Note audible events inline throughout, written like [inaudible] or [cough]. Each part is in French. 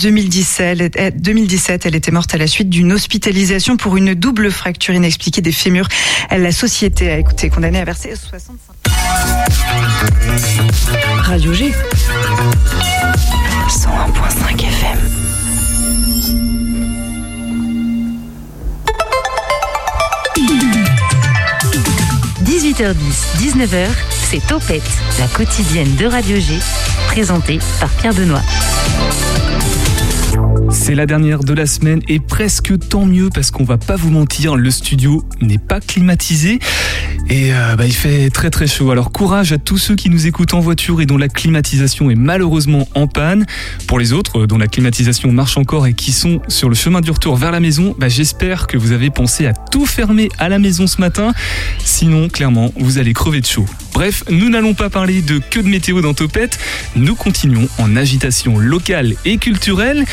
2017. 2017, elle était morte à la suite d'une hospitalisation pour une double fracture inexpliquée des fémurs. La société a écouté condamnée à verser 65. Radio G. 101.5 FM. 18h10, 19h, c'est Topette, la quotidienne de Radio G, présentée par Pierre Benoît. C'est la dernière de la semaine et presque tant mieux parce qu'on va pas vous mentir, le studio n'est pas climatisé et euh, bah, il fait très très chaud. Alors courage à tous ceux qui nous écoutent en voiture et dont la climatisation est malheureusement en panne. Pour les autres dont la climatisation marche encore et qui sont sur le chemin du retour vers la maison, bah, j'espère que vous avez pensé à tout fermer à la maison ce matin. Sinon, clairement, vous allez crever de chaud. Bref, nous n'allons pas parler de que de météo dans Topette, nous continuons en agitation locale et culturelle.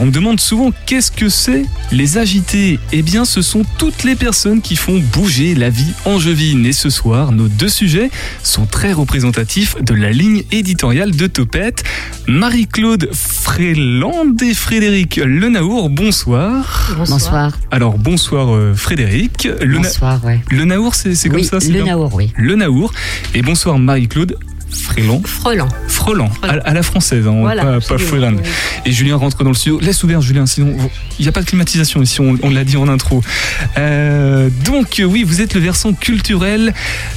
On me demande souvent qu'est-ce que c'est les agités? Eh bien ce sont toutes les personnes qui font bouger la vie angevine. Et ce soir, nos deux sujets sont très représentatifs de la ligne éditoriale de Topette. Marie-Claude Fréland et Frédéric Lenaour, bonsoir. Bonsoir. Alors bonsoir euh, Frédéric. Le, Bonsoir, ouais. le Naour, c'est comme Oui, ça c'est le Naour, oui. Le Naour. Et bonsoir Marie-Claude Fréland. Frelant. Freland, à, à la française, hein, Voilà, pas, pas. Et Julien rentre dans le studio. Laisse ouvert, Julien, sinon il n'y a pas de climatisation ici, on, on l'a dit en intro. Euh, donc, euh, oui, vous êtes le versant culturel,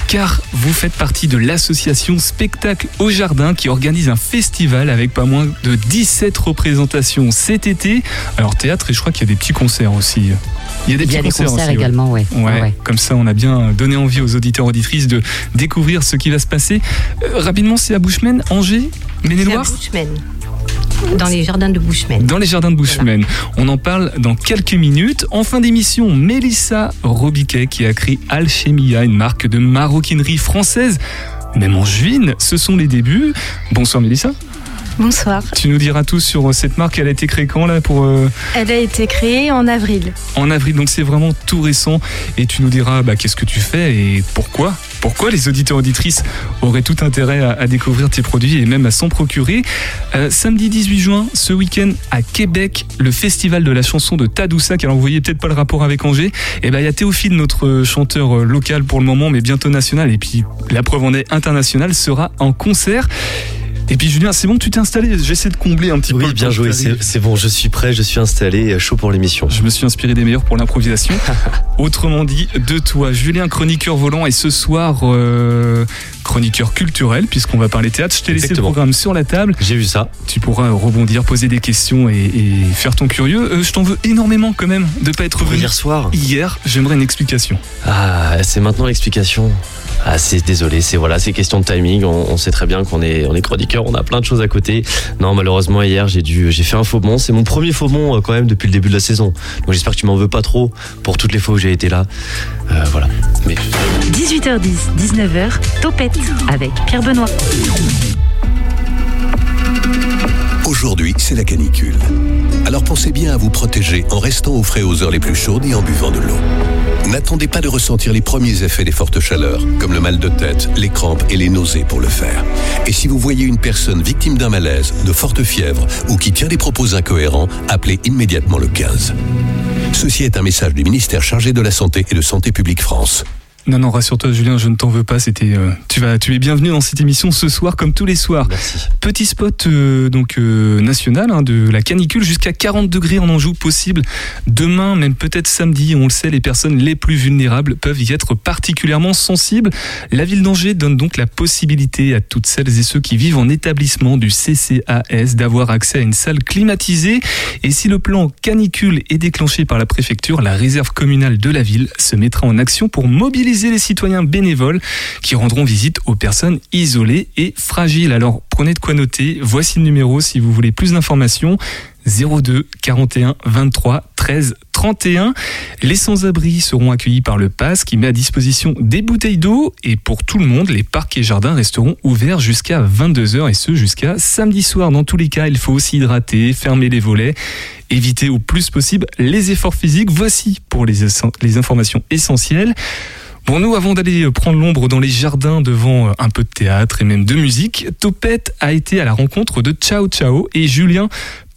car vous faites partie de l'association Spectacle au Jardin qui organise un festival avec pas moins de 17 représentations cet été. Alors, théâtre, et je crois qu'il y a des petits concerts aussi. Il y a des Il y petits a des concerts, concerts aussi, également, ouais. Ouais, Ouais, ouais. comme ça on a bien donné envie aux auditeurs auditrices de découvrir ce qui va se passer. Euh, rapidement, c'est à Bouchemen, Angers, Maine-et-Loire Bushman. Dans les jardins de Bushman. dans les jardins de Bouchemen. On en parle dans quelques minutes. En fin d'émission, Mélissa Robiquet qui a créé Alchemia, une marque de maroquinerie française. Même en juin, ce sont les débuts. Bonsoir Mélissa. Bonsoir. Tu nous diras tout sur euh, cette marque. Elle a été créée quand là pour euh, Elle a été créée en avril. en avril, donc c'est vraiment tout récent. Et tu nous diras bah, qu'est-ce que tu fais et pourquoi? Pourquoi les auditeurs auditrices auraient tout intérêt à, à découvrir tes produits et même à s'en procurer? Euh, samedi 18 juin, ce week-end à Québec, le festival de la chanson de Tadoussac. Alors vous voyez peut-être pas le rapport avec Angers. Et ben il y a Théophile, notre chanteur local pour le moment, mais bientôt national. Et puis la preuve en est internationale sera en concert. Et puis Julien, c'est bon, tu t'es installé. J'essaie de combler un petit peu. Oui, bien joué, c'est bon, je suis prêt, je suis installé, euh, chaud pour l'émission. Je me suis inspiré des meilleurs pour l'improvisation. [laughs] Autrement dit, de toi, Julien, chroniqueur volant, et ce soir, euh, chroniqueur culturel, puisqu'on va parler théâtre. Je t'ai laissé le programme sur la table. J'ai vu ça. Tu pourras rebondir, poser des questions et, et faire ton curieux. Euh, je t'en veux énormément quand même de pas être venu hier soir. hier. J'aimerais une explication. Ah, c'est maintenant l'explication. Ah, c'est désolé, c'est voilà, c'est question de timing. On, on sait très bien qu'on est, on est chroniqueur, on a plein de choses à côté. Non, malheureusement hier j'ai dû, j'ai fait un faux bond. C'est mon premier faux bond euh, quand même depuis le début de la saison. Donc j'espère que tu m'en veux pas trop pour toutes les fois où j'ai été là. Euh, voilà. Mais 18h10, 19h, Topette avec Pierre Benoît. Aujourd'hui, c'est la canicule. Alors pensez bien à vous protéger en restant au frais aux heures les plus chaudes et en buvant de l'eau. N'attendez pas de ressentir les premiers effets des fortes chaleurs, comme le mal de tête, les crampes et les nausées pour le faire. Et si vous voyez une personne victime d'un malaise, de forte fièvre ou qui tient des propos incohérents, appelez immédiatement le 15. Ceci est un message du ministère chargé de la Santé et de Santé publique France. Non, non, rassure-toi, Julien, je ne t'en veux pas. C'était, euh, tu vas, tu es bienvenu dans cette émission ce soir, comme tous les soirs. merci. Petit spot euh, donc euh, national hein, de la canicule jusqu'à 40 degrés en Anjou possible demain, même peut-être samedi. On le sait, les personnes les plus vulnérables peuvent y être particulièrement sensibles. La ville d'Angers donne donc la possibilité à toutes celles et ceux qui vivent en établissement du CCAS d'avoir accès à une salle climatisée. Et si le plan canicule est déclenché par la préfecture, la réserve communale de la ville se mettra en action pour mobiliser les citoyens bénévoles qui rendront visite aux personnes isolées et fragiles. Alors prenez de quoi noter. Voici le numéro si vous voulez plus d'informations. 02 41 23 13 31. Les sans-abri seront accueillis par le PASS qui met à disposition des bouteilles d'eau et pour tout le monde, les parcs et jardins resteront ouverts jusqu'à 22h et ce jusqu'à samedi soir. Dans tous les cas, il faut aussi hydrater, fermer les volets, éviter au plus possible les efforts physiques. Voici pour les, informations essentielles. Bon, nous, avant d'aller prendre l'ombre dans les jardins devant un peu de théâtre et même de musique, Topette a été à la rencontre de Ciao Ciao et Julien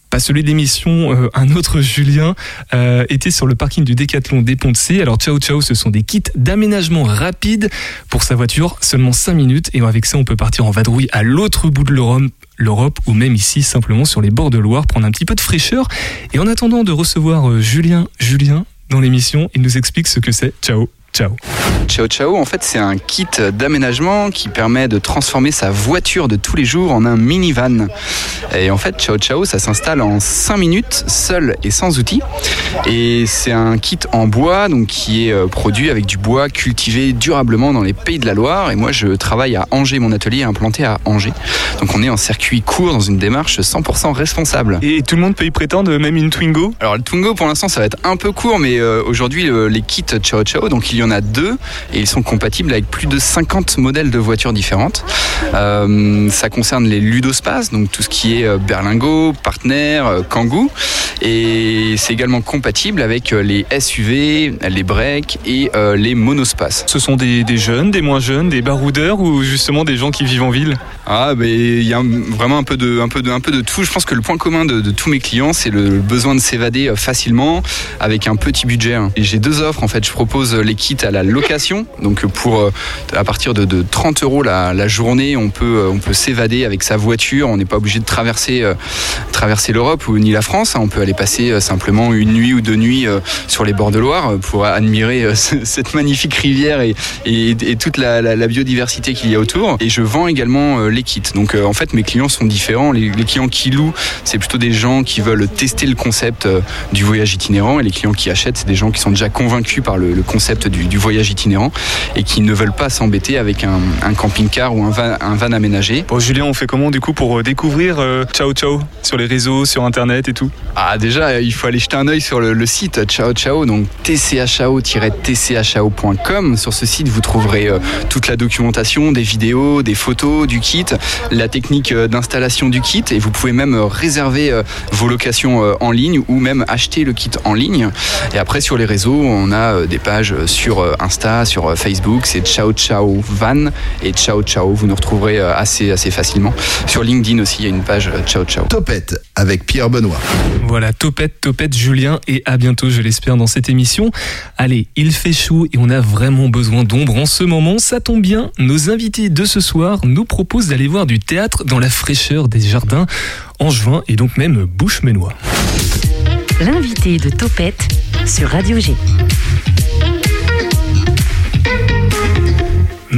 pas celui d'émission, euh, un autre [laughs] Julien euh, était sur le parking du Décathlon des Ponts de C. Alors ciao ciao, ce sont des kits d'aménagement rapide pour sa voiture, seulement 5 minutes et avec ça on peut partir en vadrouille à l'autre bout de l'Europe l'Europe ou même ici simplement sur les bords de Loire prendre un petit peu de fraîcheur et en attendant de recevoir euh, Julien Julien dans l'émission, il nous explique ce que c'est. Ciao Ciao. Ciao Ciao, en fait, c'est un kit d'aménagement qui permet de transformer sa voiture de tous les jours en un minivan. Et en fait, Ciao Ciao, ça s'installe en 5 minutes, seul et sans outils. Et c'est un kit en bois, donc qui est euh, produit avec du bois cultivé durablement dans les pays de la Loire. Et moi, je travaille à Angers, mon atelier est implanté à Angers. Donc on est en circuit court dans une démarche 100% responsable. Et tout le monde peut y prétendre, même une Twingo? Alors le Twingo, pour l'instant, ça va être un peu court, mais euh, aujourd'hui, le- les kits Ciao Ciao, donc il y en a deux et ils sont compatibles avec plus de 50 modèles de voitures différentes. Euh, ça concerne les ludospaces, donc tout ce qui est euh, berlingot, partner, euh, kangoo. Et c'est également compatible avec les SUV, les breaks et euh, les monospaces. Ce sont des, des jeunes, des moins jeunes, des baroudeurs ou justement des gens qui vivent en ville? Ah, mais il y a vraiment un peu de, un peu de, un peu de tout. Je pense que le point commun de, de tous mes clients, c'est le besoin de s'évader facilement avec un petit budget. hein. Et j'ai deux offres en fait. Je propose les à la location, donc pour euh, à partir de, de 30 euros la, journée, on peut, euh, on peut s'évader avec sa voiture. On n'est pas obligé de traverser, euh, traverser l'Europe ou ni la France. hein. On peut aller passer euh, simplement une nuit ou deux nuits euh, sur les bords de Loire euh, pour admirer euh, [laughs] ce- cette magnifique rivière et, et, toute la, biodiversité qu'il y a autour. Et je vends également euh, les kits. Donc euh, en fait, mes clients sont différents. Les, clients qui louent, c'est plutôt des gens qui veulent tester le concept euh, du voyage itinérant. Et les clients qui achètent, c'est des gens qui sont déjà convaincus par le, le concept du, du voyage itinérant et qui ne veulent pas s'embêter avec un, un camping-car ou un van, un van aménagé. Bon Julien, on fait comment du coup pour euh, découvrir euh, Ciao Ciao sur les réseaux, sur internet et tout? Ah déjà, il faut aller jeter un œil sur le, le site Ciao Ciao, donc tchao-tchao.com. Sur ce site, vous trouverez euh, toute la documentation, des vidéos, des photos du kit, la technique euh, d'installation du kit, et vous pouvez même euh, réserver euh, vos locations euh, en ligne ou même acheter le kit en ligne. Et après, sur les réseaux, on a euh, des pages sur euh, Insta, sur euh, Facebook, c'est Ciao Ciao Van et Ciao Ciao. Vous nous retrouverez euh, assez, assez facilement. Sur LinkedIn aussi, il y a une page Ciao Ciao. Topette avec Pierre Benoît. Voilà, topette, topette, Julien, et à bientôt, je l'espère, dans cette émission. Allez, il fait chaud et on a vraiment besoin d'ombre en ce moment. Ça tombe bien, nos invités de ce soir nous proposent d'aller voir du théâtre dans la fraîcheur des jardins angevin et donc même bouche-ménois. L'invité de Topette sur Radio G.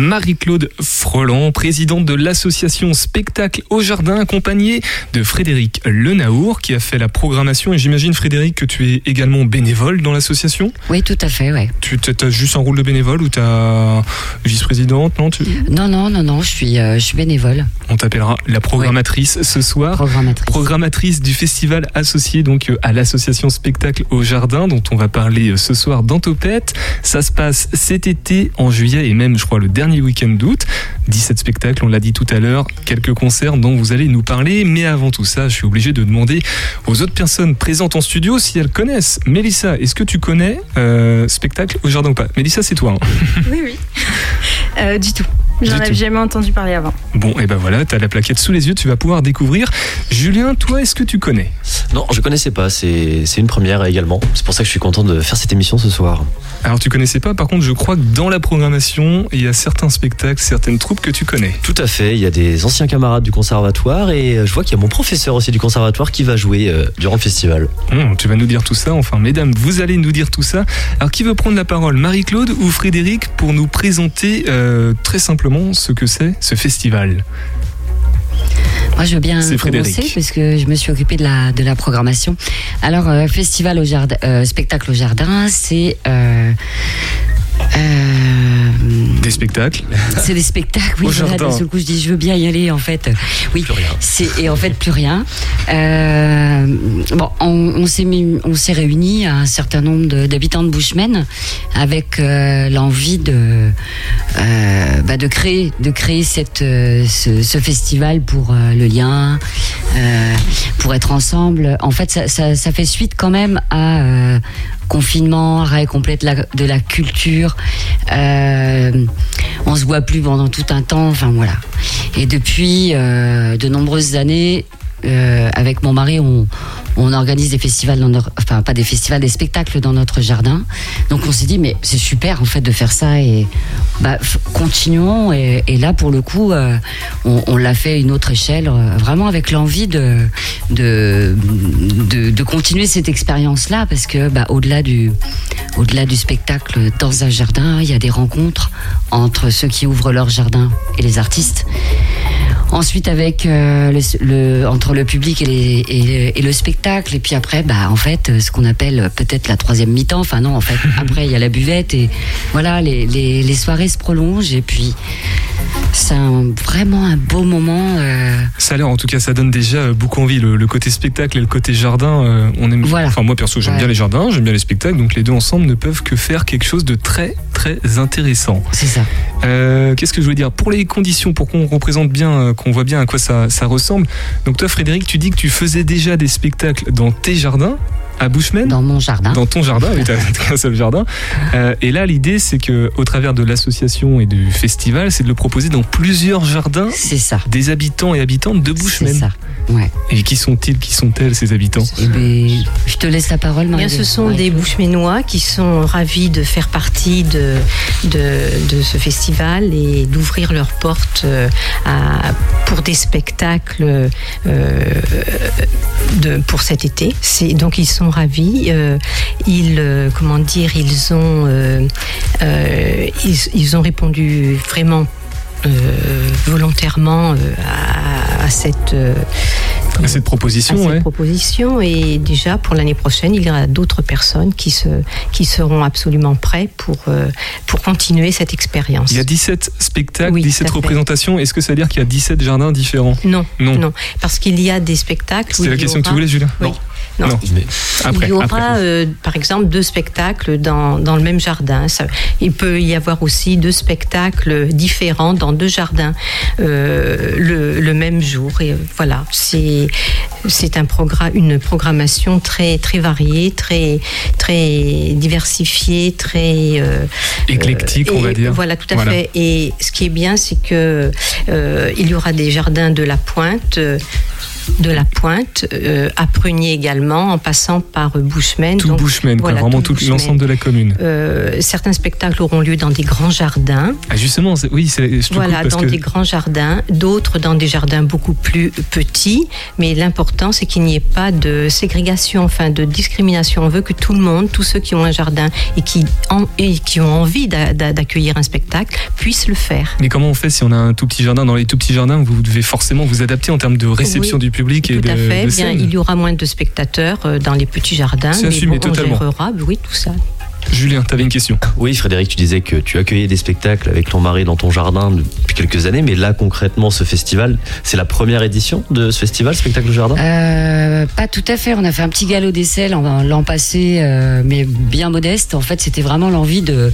Marie-Claude Froland, présidente de l'association Spectacle au Jardin, accompagnée de Frédéric Lenaour, qui a fait la programmation. Et j'imagine, Frédéric, que tu es également bénévole dans l'association? Oui, tout à fait, ouais. Tu as juste un rôle de bénévole ou tu as vice-présidente Non, tu... Non, non, non, non, je suis, euh, je suis bénévole, On t'appellera la programmatrice ce soir. programmatrice. Programmatrice du festival associé donc euh, à l'association Spectacle au Jardin dont on va parler euh, ce soir dans Topette. Ça se passe cet été en juillet et même je crois le dernier week-end d'août. 17 spectacles, on l'a dit tout à l'heure, quelques concerts dont vous allez nous parler. Mais avant tout ça, je suis obligé de demander aux autres personnes présentes en studio si elles connaissent. Mélissa, est-ce que tu connais euh, Spectacle au Jardin ou pas? Mélissa, c'est toi. hein Oui, oui. [laughs] Euh, du tout. J'en avais jamais entendu parler avant. bon, et ben voilà, tu as la plaquette sous les yeux, tu vas pouvoir découvrir. Julien, toi, est-ce que tu connais? Non, je connaissais pas. C'est c'est une première également. C'est pour ça que je suis content de faire cette émission ce soir. Alors tu connaissais pas, par contre je crois que dans la programmation, il y a certains spectacles, certaines troupes que tu connais. Tout à fait. Il y a des anciens camarades du conservatoire et euh, je vois qu'il y a mon professeur aussi du conservatoire qui va jouer euh, durant le festival. Hum, tu vas nous dire tout ça, enfin mesdames, vous allez nous dire tout ça. Alors qui veut prendre la parole? Marie-Claude ou Frédéric pour nous présenter euh, très simplement ce que c'est ce festival Moi, je veux bien commencer Frédéric. parce que je me suis occupée de la, de la programmation. Alors, euh, festival au jardin, euh, spectacle au jardin, c'est. euh, euh, Des spectacles c'est des spectacles, oui, voilà, d'un seul coup, je dis, je veux bien y aller, en fait. Oui, c'est et en fait plus rien. Euh, bon, on, on s'est réunis un certain nombre de- d'habitants de Bushman avec euh, l'envie de euh, bah, de créer de créer cette ce, ce festival pour le lien, pour être ensemble. En fait, ça, ça, ça fait suite quand même à confinement, arrêt complet de la, de la culture. Euh, on se voit plus pendant tout un temps. Enfin voilà. Et depuis euh, de nombreuses années, euh, avec mon mari, on, organise des festivals dans notre, enfin pas des festivals, des spectacles dans notre jardin. Donc on s'est dit mais c'est super en fait de faire ça et bah, continuons. Et, là pour le coup, euh, on, l'a fait à une autre échelle, euh, vraiment avec l'envie de de, continuer cette expérience là parce que bah, au-delà du au-delà du spectacle dans un jardin, il y a des rencontres entre ceux qui ouvrent leur jardin et les artistes. Ensuite, avec le, le- entre le public et, les- et, et le spectacle, et puis après, bah en fait, euh, ce qu'on appelle euh, peut-être la troisième mi-temps. Enfin non, en fait, [laughs] après il y a la buvette et voilà, les, les, les soirées se prolongent et puis c'est vraiment un beau moment. euh, Ça a l'air, en tout cas, ça donne déjà beaucoup envie. Le, le côté spectacle et le côté jardin, euh, on aime. Voilà. Enfin, moi perso, j'aime Ouais. bien les jardins, j'aime bien les spectacles, donc les deux ensemble ne peuvent que faire quelque chose de très, très intéressant. c'est ça. Euh, Qu'est-ce que je veux dire? Pour les conditions, pour qu'on représente bien, qu'on voit bien à quoi ça, ça ressemble. Donc toi, Frédéric, tu dis que tu faisais déjà des spectacles dans tes jardins à Bushman. Dans mon jardin. Dans ton jardin, oui, t'as [laughs] t'as qu'un seul jardin. Euh, et là, l'idée, c'est que, au travers de l'association et du festival, c'est de le proposer dans plusieurs jardins C'est ça. des habitants et habitantes de C'est Bushman. ça. Ouais. Et qui sont-ils, qui sont-elles, ces habitants Eh ben, je te laisse la parole, Eh Bien, Marie. ce sont Ouais. des Boucheménois qui sont ravis de faire partie de, de, de ce festival et d'ouvrir leurs portes euh, à- pour des spectacles euh, de, pour cet été. C'est, donc ils sont ravis. euh, ils, euh, comment dire, ils ont, euh, ils, ils ont répondu vraiment euh, volontairement euh, à, à cette euh, À cette proposition, à cette ouais. proposition et déjà pour l'année prochaine il y aura d'autres personnes qui se qui seront absolument prêts pour pour continuer cette expérience. Il y a 17 spectacles, Oui, 17 tout à fait. représentations. Est-ce que ça veut dire qu'il y a 17 jardins différents? Non, Non. non, parce qu'il y a des spectacles. C'était la question que tu voulais, Julien Oui. Non. Après, il y aura, après. euh, par exemple, deux spectacles dans, dans le même jardin. Ça- il peut y avoir aussi deux spectacles différents dans deux jardins euh, le, le même jour. Et euh, voilà, c'est c'est un programme, une programmation très très variée, très très diversifiée, très euh, Éclectique, on et va dire. Voilà, tout à Voilà. fait. Et ce qui est bien, c'est que il y aura des jardins de la Pointe. De la Pointe, euh, à Prunier également, en passant par euh, Bushman. Tout voilà, vraiment tout tout l'ensemble de la commune. euh, certains spectacles auront lieu dans des grands jardins, Ah, justement, oui, c'est- je te voilà, parce dans que des grands jardins, d'autres dans des jardins beaucoup plus petits. Mais l'important, c'est qu'il n'y ait pas de ségrégation, enfin de discrimination. On veut que tout le monde, tous ceux qui ont un jardin et qui, en- et qui ont envie d'a- d'a- d'accueillir un spectacle, puissent le faire. Mais comment on fait si on a un tout petit jardin? Dans les tout petits jardins, vous devez forcément vous adapter en termes de réception Oui, du public et Tout de, à fait. de Bien, scène. il y aura moins de spectateurs euh, dans les petits jardins. C'est mais assumé bon, totalement. On gérera, oui, tout ça. Julien, t'avais une question. Oui, Frédéric, tu disais que tu accueillais des spectacles avec ton mari dans ton jardin depuis quelques années, mais là concrètement, ce festival, c'est la première édition de ce festival, Spectacle au Jardin? Euh, pas tout à fait. On a fait un petit galop d'essai l'an l'an passé, euh, mais bien modeste. En fait, c'était vraiment l'envie de,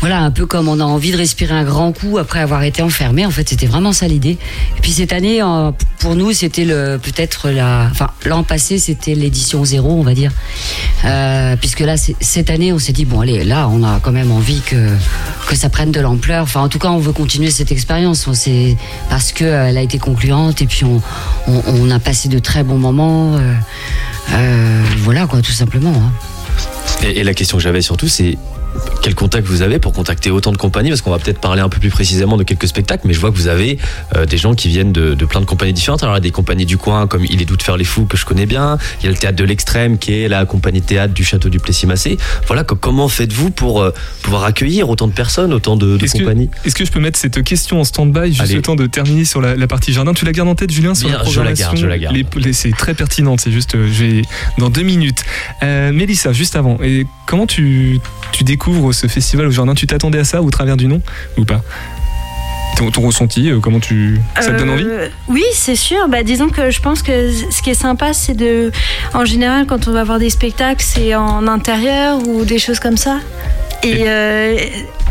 voilà, un peu comme on a envie de respirer un grand coup après avoir été enfermé. En fait, c'était vraiment ça l'idée. Et puis cette année, pour nous, c'était le peut-être la, enfin l'an passé, c'était l'édition zéro, on va dire, Euh, puisque là, cette année, on s'est dit bon, allez, là, on a quand même envie que que ça prenne de l'ampleur. Enfin, en tout cas, on veut continuer cette expérience. Sait parce que euh, elle a été concluante et puis on, on, on a passé de très bons moments. euh, euh, voilà, quoi, tout simplement. hein. Et, et la question que j'avais surtout, c'est quel contact vous avez pour contacter autant de compagnies Parce qu'on va peut-être parler un peu plus précisément de quelques spectacles, mais je vois que vous avez euh, des gens qui viennent de, de plein de compagnies différentes. Alors, il y a des compagnies du coin, comme Il est doux de faire les fous, que je connais bien. Il y a le théâtre de l'extrême, qui est la compagnie théâtre du château du Plessis-Massé. Voilà, co- comment faites-vous pour euh, pouvoir accueillir autant de personnes, autant de, compagnies est-ce que je peux mettre cette question en stand-by juste Allez. le temps de terminer sur la, la partie jardin? Tu la gardes en tête, Julien, sur Bien, la je la programmation garde, je la garde. C'est très pertinent, c'est juste euh, dans deux minutes. Euh, Mélissa, juste avant, et comment tu, tu découvres ce festival au jardin Tu t'attendais à ça au travers du nom ou pas? Ton, ton ressenti, euh, comment tu. Ça te donne envie? Euh, Oui, c'est sûr. Bah, disons que je pense que ce qui est sympa, c'est de. En général, quand on va voir des spectacles, c'est en intérieur ou des choses comme ça. Et, euh,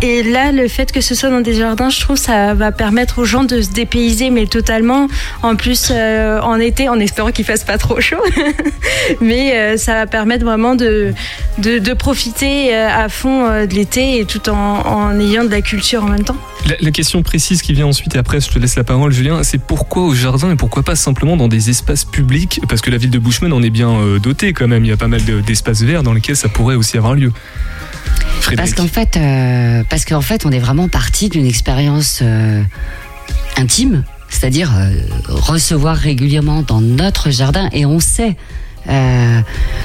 et là, le fait que ce soit dans des jardins, je trouve ça va permettre aux gens de se dépayser, mais totalement. En plus, euh, en été, en espérant qu'il fasse pas trop chaud. [laughs] mais euh, ça va permettre vraiment de, de, de profiter à fond de l'été et tout en, en ayant de la culture en même temps. La, la question précise qui vient ensuite, et après je te laisse la parole Julien, c'est pourquoi au jardin et pourquoi pas simplement dans des espaces publics? Parce que la ville de Bushman en est bien dotée quand même, il y a pas mal de- d'espaces verts dans lesquels ça pourrait aussi avoir lieu. Parce qu'en fait, euh, parce qu'en fait, on est vraiment parti d'une expérience euh, intime, c'est-à-dire euh, recevoir régulièrement dans notre jardin, et on sait.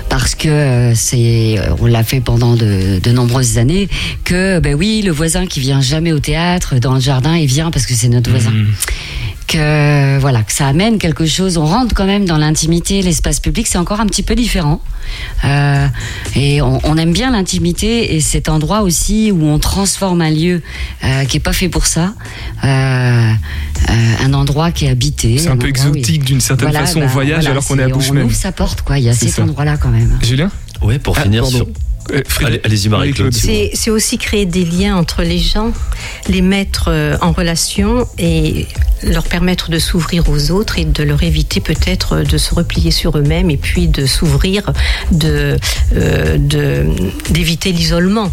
parce que c'est, on l'a fait pendant de, de nombreuses années, que ben oui, le voisin qui vient jamais au théâtre dans le jardin, il vient parce que c'est notre voisin. Que voilà, que ça amène quelque chose. On rentre quand même dans l'intimité, l'espace public, c'est encore un petit peu différent. Euh, et on, on aime bien l'intimité et cet endroit aussi où on transforme un lieu euh, qui est pas fait pour ça, euh, euh, un endroit qui est habité. C'est un peu endroit exotique d'une certaine Voilà, façon, on bah, voyage voilà, alors qu'on est à c'est- Bushman. On ouvre sa porte, quoi. Il y a C'est cet ça. endroit-là quand même. Julien? Ouais, pour Ah, finir pardon. sur. Euh, Allez-y, Marie-Claude. C'est aussi créer des liens entre les gens, les mettre euh, en relation et leur permettre de s'ouvrir aux autres et de leur éviter peut-être de se replier sur eux-mêmes et puis de s'ouvrir, de euh, de- d'éviter l'isolement.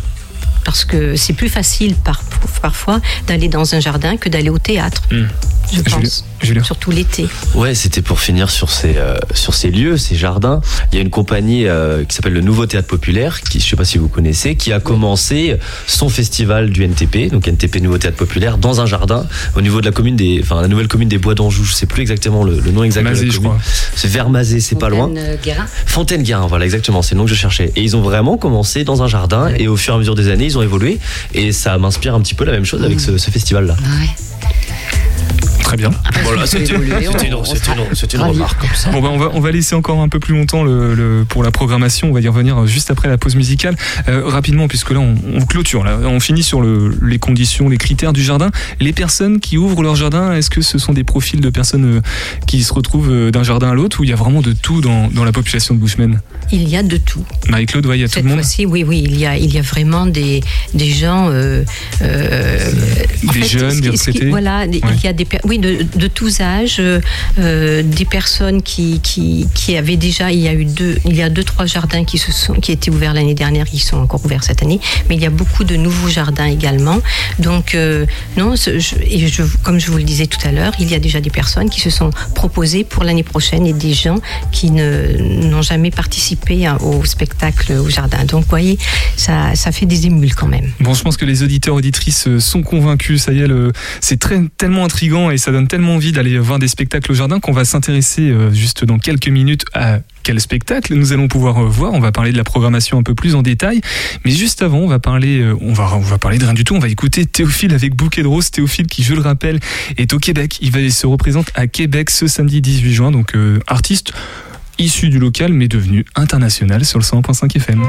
Parce que c'est plus facile par- parfois d'aller dans un jardin que d'aller au théâtre, Hmm. Je Julien- pense. Julien. Surtout l'été. Ouais, c'était pour finir sur ces euh, sur ces lieux, ces jardins. Il y a une compagnie euh, qui s'appelle le Nouveau Théâtre Populaire, qui je sais pas si vous connaissez, qui a commencé son festival du NTP, donc NTP Nouveau Théâtre Populaire, dans un jardin au niveau de la commune des, enfin la nouvelle commune des Bois d'Anjou. Je sais plus exactement le, le nom exact Mazé, de la je commune. crois. C'est vers Mazé, c'est pas loin. Fontaine, euh, Guérin. Fontaine-Guérin, voilà exactement, c'est le nom que je cherchais. Et ils ont vraiment commencé dans un jardin et au fur et à mesure des années, ils ont évolué et ça m'inspire un petit peu la même chose avec ce, ce festival-là. Ouais. Très bien. Voilà, c'était évolué, c'était une, remarque comme ça. Bon bah on va on va laisser encore un peu plus longtemps le, le- pour la programmation. On va y revenir juste après la pause musicale Euh, rapidement puisque là on, on clôture là. On finit sur le- les conditions, les critères du jardin. Les personnes qui ouvrent leur jardin, est-ce que ce sont des profils de personnes euh, qui se retrouvent euh, d'un jardin à l'autre ou il y a vraiment de tout dans, dans la population de Bushman Il y a de tout. Marie-Claude, ouais, il y a tout le monde. fois-ci, oui, oui, il y a, il y a vraiment des, des gens. euh, euh, en Des jeunes, des qui- retraités Voilà, Ouais. il y a des, oui, de, tous âges, euh, euh, des personnes qui, qui, qui avaient déjà, il y a eu deux, il y a deux, trois jardins qui se sont, qui étaient ouverts l'année dernière, qui sont encore ouverts cette année, mais il y a beaucoup de nouveaux jardins également. Donc, euh, non, comme je vous le disais tout à l'heure, il y a déjà des personnes qui se sont proposées pour l'année prochaine et des gens qui n'ont jamais participé au spectacle au jardin. Donc, vous voyez, ça, ça fait des émules quand même. Bon, je pense que les auditeurs auditrices sont convaincus. Ça y est, c'est tellement et ça donne tellement envie d'aller voir des spectacles au jardin qu'on va s'intéresser euh, juste dans quelques minutes à quel spectacle nous allons pouvoir euh, voir. On va parler de la programmation un peu plus en détail, mais juste avant, on va parler, euh, on va parler de rien du tout. On va écouter Théophile avec Bouquet de rose. Théophile, qui je le rappelle, est au Québec. Il va se représente à Québec ce samedi 18 juin. Donc artiste issu du local mais devenu international sur le 101.5 FM.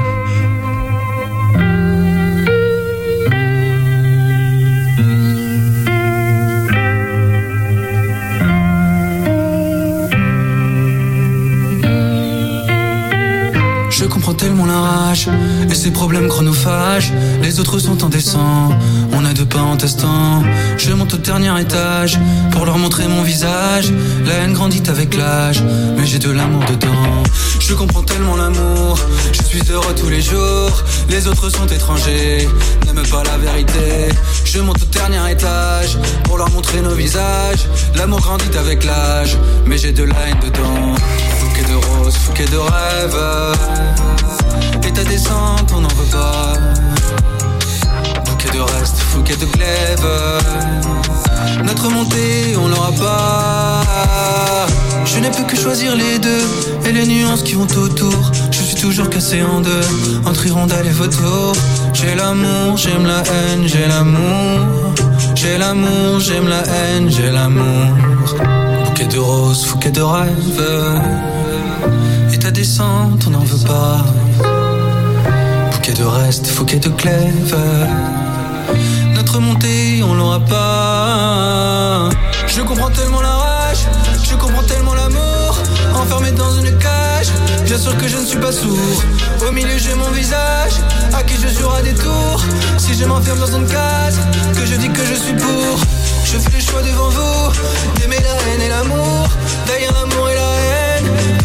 Je comprends tellement la rage et ses problèmes chronophages. Les autres sont indécents, on a deux pas en testant. Je monte au dernier étage pour leur montrer mon visage. La haine grandit avec l'âge, mais j'ai de l'amour dedans. Je comprends tellement l'amour, je suis heureux tous les jours. Les autres sont étrangers, n'aiment pas la vérité. Je monte au dernier étage pour leur montrer nos visages. L'amour grandit avec l'âge, mais j'ai de la haine dedans. Fouquet de roses, fouquet de rêves. Et ta descente, on n'en veut pas. Bouquet de reste, fouquet de glaive. Notre montée, on l'aura pas. Je n'ai plus que choisir les deux et les nuances qui vont autour. Je suis toujours cassé en deux, entre hirondelle et vautour. J'ai l'amour, j'aime la haine, j'ai l'amour. J'ai l'amour, j'aime la haine, j'ai l'amour. Bouquet de roses, fouquet de rêve. On n'en veut pas. Bouquet de reste, fouquet de glaive. Notre montée, on l'aura pas. Je comprends tellement la rage, je comprends tellement l'amour. Enfermé dans une cage, Bien sûr que je ne suis pas sourd. Au milieu, j'ai mon visage, à qui je à des tours. Si je m'enferme dans une case, que je dis que je suis pour. Je fais le choix devant vous, d'aimer la haine et l'amour. D'ailleurs, l'amour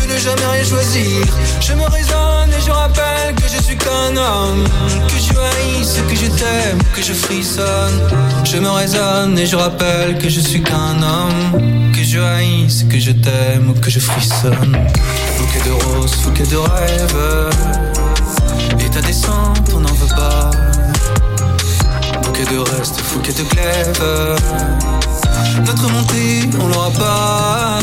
de ne jamais rien choisir. Je me raisonne et je rappelle que je suis qu'un homme. Que je haïsse, que je t'aime, que je frissonne. Je me raisonne et je rappelle que je suis qu'un homme. Que je haïsse, que je t'aime, que je frissonne. Bouquet de roses, bouquet de rêves. Et ta descente, on n'en veut pas. Bouquet de reste, bouquet de glaive. Notre montée, on l'aura pas.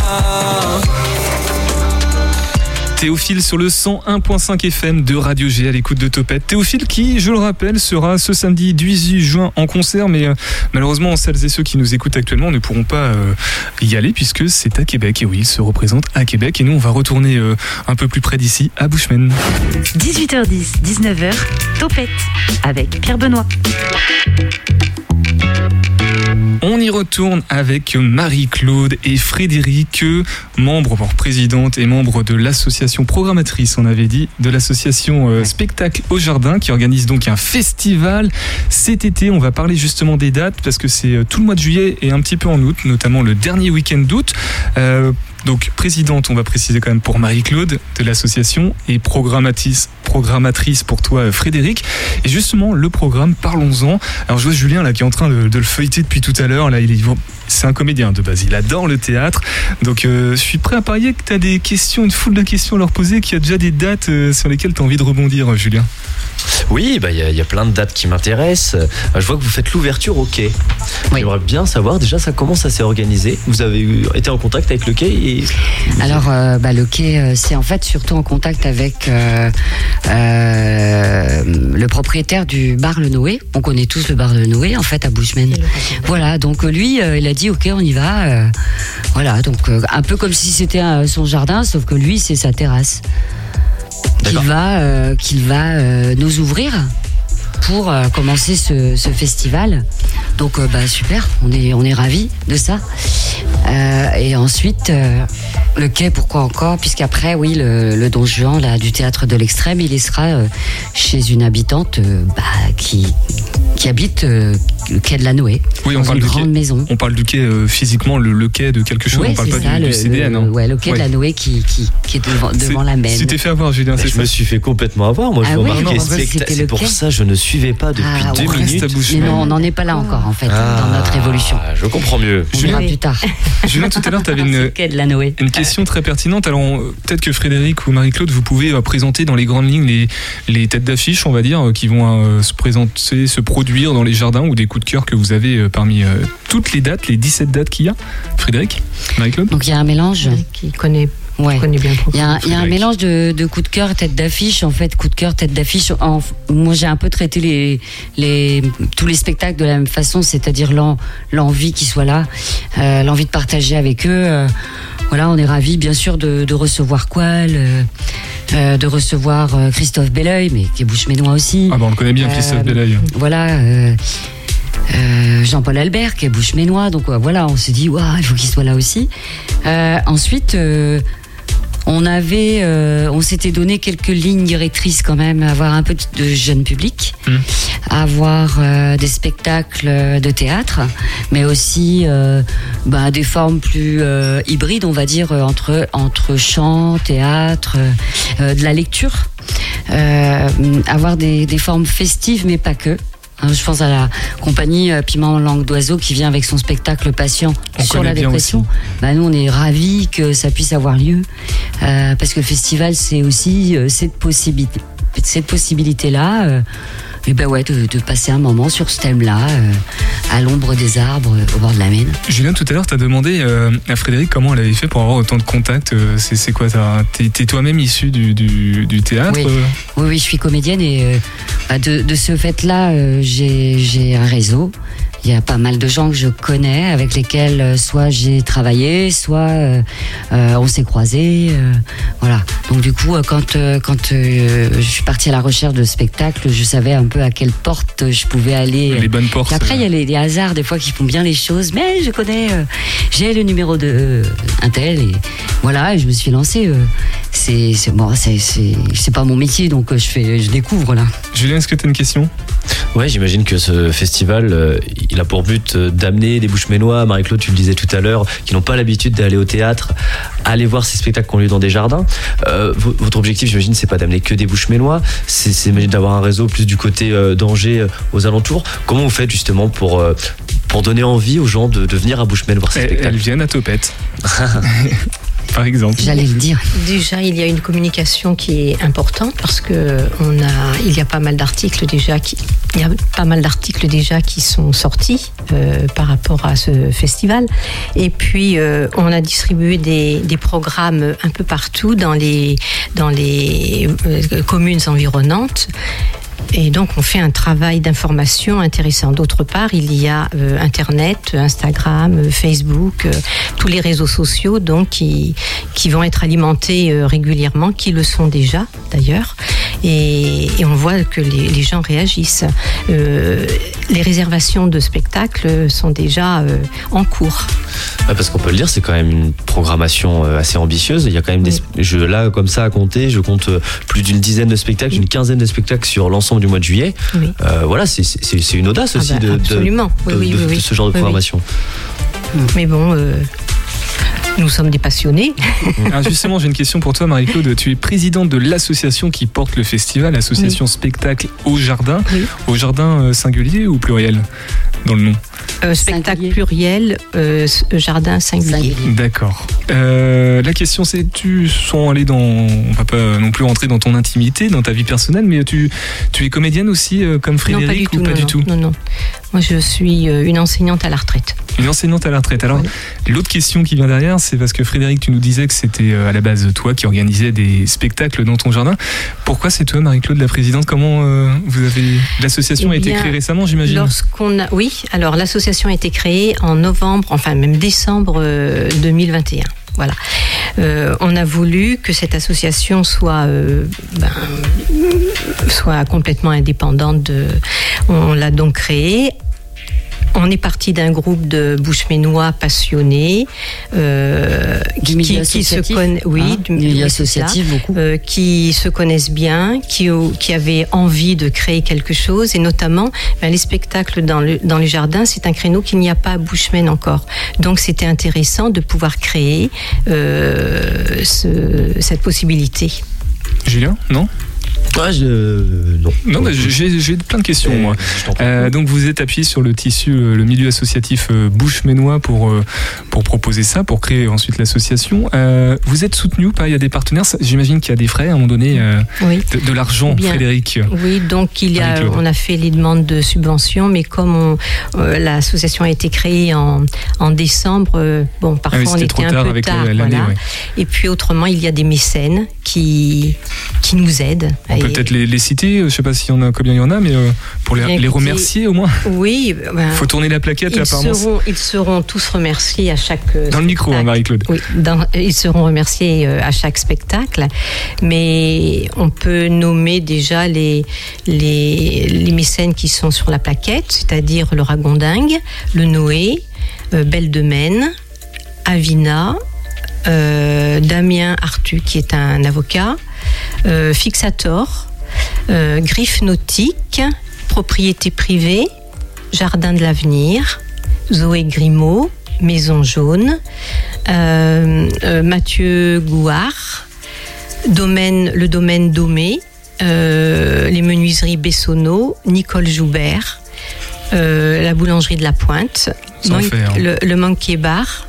Théophile sur le 101.5 FM de Radio G à l'écoute de Topette. Théophile qui, je le rappelle, sera ce samedi 18 juin en concert, mais euh, malheureusement, celles et ceux qui nous écoutent actuellement ne pourront pas euh, y aller puisque c'est à Québec. Et oui, il se représente à Québec. Et nous, on va retourner euh, un peu plus près d'ici, à Bushman. 18h10, 19h, Topette avec Pierre Benoît. On y retourne avec Marie-Claude et Frédéric, membres, voire présidente et membres de l'association programmatrice, on avait dit, de l'association euh, Spectacle au Jardin, qui organise donc un festival cet été. On va parler justement des dates parce que c'est euh, tout le mois de juillet et un petit peu en août, notamment le dernier week-end d'août. Euh, donc présidente, on va préciser quand même pour Marie-Claude de l'association et programmatrice, programmatrice pour toi euh, Frédéric. Et justement le programme, parlons-en. Alors je vois Julien là qui est en train de, le feuilleter depuis tout à l'heure. Là, il est c'est un comédien de base, il adore le théâtre. Donc euh, je suis prêt à parier que tu as des questions, une foule de questions à leur poser, qu'il y a déjà des dates euh, sur lesquelles tu as envie de rebondir, Julien. Oui, bah, il y, a- il y a plein de dates qui m'intéressent. Euh, Je vois que vous faites l'ouverture au quai. J'aimerais bien savoir déjà ça comment ça s'est organisé? Vous avez eu- été en contact avec le quai et Alors, euh, bah, le quai, euh, c'est en fait surtout en contact avec euh, euh, le propriétaire du bar Le Noé. On connaît tous le bar Le Noé, en fait, à Bushman. Voilà, donc lui, euh, il a dit, ok, on y va. euh, voilà, donc euh, un peu comme si c'était son jardin, sauf que lui, c'est sa terrasse. Qu'il va, euh, qu'il va euh, nous ouvrir pour euh, commencer ce, ce festival. Donc bah, super, on est, on est ravis de ça. Et ensuite, le quai, pourquoi encore? Puisqu'après, oui, le, le don Juan là, du théâtre de l'extrême, il y sera chez une habitante bah, qui, qui habite quai de la Noé. Oui, on parle une du grande quai. maison. On parle du quai euh, physiquement, le, le quai de quelque chose. Ouais, on parle c'est pas ça, du, le, du CDN. le- hein. ouais, le quai de la. Noé qui, qui, qui est devant, devant la mer. Tu t'es fait avoir, Julien, je ça me suis fait complètement avoir. Moi, je Ah oui, C'est pour quai. ça je ne suivais pas depuis Ah, deux minutes. Mais non, on n'en est pas là encore, en fait, dans notre évolution. Ah, je comprends mieux. On verra plus tard. [laughs] Julien, tout à l'heure, tu avais [laughs] une, question très pertinente. Alors, peut-être que Frédéric ou Marie-Claude, vous pouvez euh, présenter dans les grandes lignes les, les têtes d'affiche, on va dire, euh, qui vont se présenter, se produire dans les jardins ou des de cœur que vous avez euh, parmi euh, toutes les dates, les 17 dates qu'il y a. Frédéric Marie-Claude Donc il y a un mélange. Qui connaît, Ouais. connaît bien le Il y a, y a un mélange de, de coups de cœur, tête d'affiche. En fait, coup de cœur, tête d'affiche. En- Moi, j'ai un peu traité les, les, tous les spectacles de la même façon, c'est-à-dire l'en- l'envie qu'ils soient là, euh, l'envie de partager avec eux. euh, voilà, on est ravis, bien sûr, de, de recevoir Qual, euh, de recevoir Christophe Belleuil, mais qui est bouche-ménois aussi. Ah, bah, on le connaît bien, Christophe Euh, Belleuil. Voilà. Euh, Jean-Paul Albert qui est bouche-ménois donc voilà on s'est dit waouh il faut qu'il soit là aussi. Euh, ensuite euh, on avait euh, on s'était donné quelques lignes directrices quand même avoir un peu de jeune public avoir euh, des spectacles de théâtre mais aussi bah, des formes plus hybrides on va dire entre entre chant théâtre euh, de la lecture. Euh, avoir des, des formes festives mais pas que je pense à la compagnie euh, Piment en langue d'oiseau qui vient avec son spectacle patient On sur la dépression. Bah, nous, on est ravis que ça puisse avoir lieu euh, parce que le festival, c'est aussi euh, cette possibilité, cette possibilité-là. euh, et ben ouais, de, de passer un moment sur ce thème-là, euh, à l'ombre des arbres, euh, au bord de la Maine. Julien, tout à l'heure, tu as demandé euh, à Frédéric comment elle avait fait pour avoir autant de contacts. C'est quoi t'as- T'es toi-même issu du, du, du théâtre Oui. Oui, oui, je suis comédienne et bah, de, de ce fait-là, j'ai un réseau. il y a pas mal de gens que je connais avec lesquels soit j'ai travaillé, soit euh, euh, on s'est croisés. euh, voilà. Donc du coup, quand quand je suis partie à la recherche de spectacles, je savais un peu à quelle porte je pouvais aller. Les bonnes portes. Puis après, il y a les, les hasards des fois qui font bien les choses, mais je connais, euh, j'ai le numéro de euh, un tel et voilà, et je me suis lancée. euh, c'est c'est bon, c'est c'est c'est pas mon métier, donc euh, je fais, je découvre là. Julien, est-ce que tu as une question? Ouais, j'imagine que ce festival, euh, il a pour but euh, d'amener des Bouches-Ménois, Marie-Claude, tu le disais tout à l'heure, qui n'ont pas l'habitude d'aller au théâtre, à aller voir ces spectacles qui ont lieu dans des jardins. Euh, vo- votre objectif, j'imagine, c'est pas d'amener que des Bouches-Ménois, c'est c'est d'avoir un réseau plus du côté euh, d'Angers, euh, aux alentours. Comment vous faites justement pour, euh, pour donner envie aux gens de, de venir à Bouches-Ménois voir ces Elles, spectacles elles viennent à Topette. [laughs] Par exemple. J'allais le dire. Déjà, il y a une communication qui est importante parce que on a, il y a pas mal d'articles déjà qui, il y a pas mal d'articles déjà qui sont sortis euh, par rapport à ce festival. Et puis, euh, on a distribué des, des programmes un peu partout dans les dans les euh, communes environnantes. Et donc, on fait un travail d'information intéressant. D'autre part, il y a euh, Internet, Instagram, euh, Facebook, euh, tous les réseaux sociaux donc qui, qui vont être alimentés régulièrement, qui le sont déjà d'ailleurs. Et, et on voit que les, les gens réagissent. Les réservations de spectacles sont déjà en cours. Ouais, parce qu'on peut le dire, c'est quand même une programmation assez ambitieuse. Il y a quand même des. Je, là, comme ça, à compter, je compte plus d'une dizaine de spectacles, une quinzaine de spectacles sur l'ensemble du mois de juillet. Oui. Euh, voilà, c'est- une audace Ah aussi bah, de, absolument. Oui, de, oui, de- oui, de oui. ce genre de programmation. Mais bon, euh, nous sommes des passionnés. [laughs] Ah, justement, j'ai une question pour toi, Marie-Claude. Tu es présidente de l'association qui porte le festival, l'association Spectacle au Jardin. Oui. Au Jardin euh, singulier ou pluriel dans le nom Euh, spectacle pluriel, euh, jardin singulier. D'accord. Euh, la question c'est, tu sans aller dans, on va pas non plus rentrer dans ton intimité, dans ta vie personnelle, mais tu, tu es comédienne aussi euh, comme Non, pas du Frédéric tout. ou pas non, du non, tout? Non, non. Moi, je suis euh, une enseignante à la retraite. Une enseignante à la retraite. Alors, l'autre question qui vient derrière, c'est parce que Frédéric, tu nous disais que c'était euh, à la base toi qui organisais des spectacles dans ton jardin. Pourquoi c'est toi, Marie-Claude, la présidente? Comment euh, vous avez l'association a Eh été bien, créée récemment, j'imagine? Lorsqu'on a, oui, alors l'association a été créée en novembre, enfin même décembre euh, 2021. Voilà. Euh, on a voulu que cette association soit, euh, ben, soit complètement indépendante. De, on l'a donc créée. On est parti d'un groupe de Boucheménois passionnés euh, Du qui, milieu qui se connaissent, oui, hein, du milieu oui, beaucoup. Euh, qui se connaissent bien, qui, avaient envie de créer quelque chose, et notamment ben, les spectacles dans le, dans les jardins, c'est un créneau qu'il n'y a pas à Bushman encore. Donc c'était intéressant de pouvoir créer euh, ce- cette possibilité. Julien, non? Ouais, je... non. Non, bah, j'ai plein de questions, moi. Euh, donc, vous êtes appuyé sur le tissu, euh, le milieu associatif euh, Bouche-Ménois pour, euh, pour proposer ça, pour créer ensuite l'association. Euh, vous êtes soutenu ou pas? Il y a des partenaires? J'imagine qu'il y a des frais à un moment donné, euh, Oui. de, de l'argent. Frédéric. Oui, donc il y a, on a fait les demandes de subventions, mais comme on- euh, l'association a été créée en, en décembre, euh, bon, parfois Ah oui, on c'était était trop un tard peu avec tard, l'année, voilà. ouais. Et puis autrement, il y a des mécènes qui qui nous aident. On peut peut-être les, les citer, je sais pas s'il y en a, combien il y en a, mais euh, pour les, remercier au moins. Oui, ben, Faut tourner la plaquette, ils apparemment. seront, ils seront tous remerciés à chaque euh, Dans le micro, hein, Marie-Claude. Oui, dans- ils seront remerciés euh, à chaque spectacle, mais on peut nommer déjà les, les, les mécènes qui sont sur la plaquette, c'est-à-dire le Ragondingue, le Noé, euh, Belle de Maine, Avina, euh, Damien Artu, qui est un avocat, Fixator, euh, Griffe Nautique, Propriété privée, Jardin de l'avenir, Zoé Grimaud, Maison Jaune, euh, euh, Mathieu Gouard, domaine, le domaine Domé, euh, les menuiseries Bessonneau, Nicole Joubert, euh, la boulangerie de la Pointe, faire. le, le Bar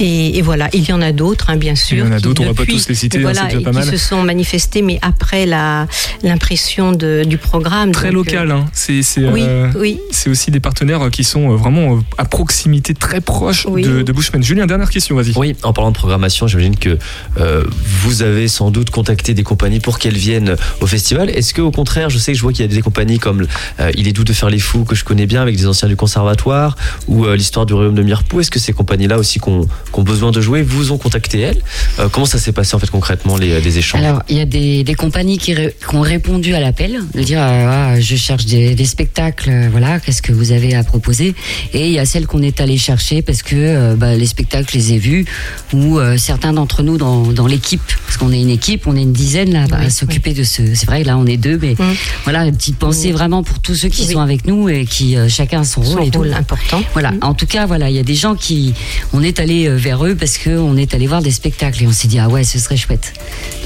Et, et voilà, il y en a d'autres, hein, bien sûr. Il y en a qui, d'autres, on va pas tous les citer, hein, Voilà, c'est déjà et pas qui mal. se sont manifestés, mais après la l'impression du programme. Très Donc, local, hein. c'est c'est, Oui, euh, oui. c'est aussi des partenaires qui sont euh, vraiment euh, à proximité très proche Oui. de, de Bushman. Julien, dernière question, vas-y. Oui, en parlant de programmation, j'imagine que euh, vous avez sans doute contacté des compagnies pour qu'elles viennent au festival. Est-ce que au contraire, je sais que je vois qu'il y a des compagnies comme euh, Il est doux de faire les fous que je connais bien avec des anciens du conservatoire ou euh, l'histoire du royaume de Mirepou. Est-ce que ces compagnies-là aussi qui ont, qui ont besoin de jouer vous ont contacté elles Euh, Comment ça s'est passé en fait concrètement les, les échanges Alors, il y a des, des compagnies qui, ré- qui ont répondu à l'appel, de dire euh, Ah, je cherche des, des spectacles, euh, voilà, qu'est-ce que vous avez à proposer? Et il y a celles qu'on est allé chercher parce que euh, bah, les spectacles, je les ai vus, ou euh, certains d'entre nous dans, dans l'équipe, parce qu'on est une équipe, on est une dizaine là, à s'occuper de ce. C'est vrai, là on est deux, mais voilà, une petite pensée vraiment pour tous ceux qui sont avec nous et qui euh, chacun a son rôle. Son et tout. rôle important. Voilà. En tout cas, voilà, il y a des gens qui, on est allé euh, vers eux parce que on est allé voir des spectacles et on s'est dit ah ouais, ce serait chouette.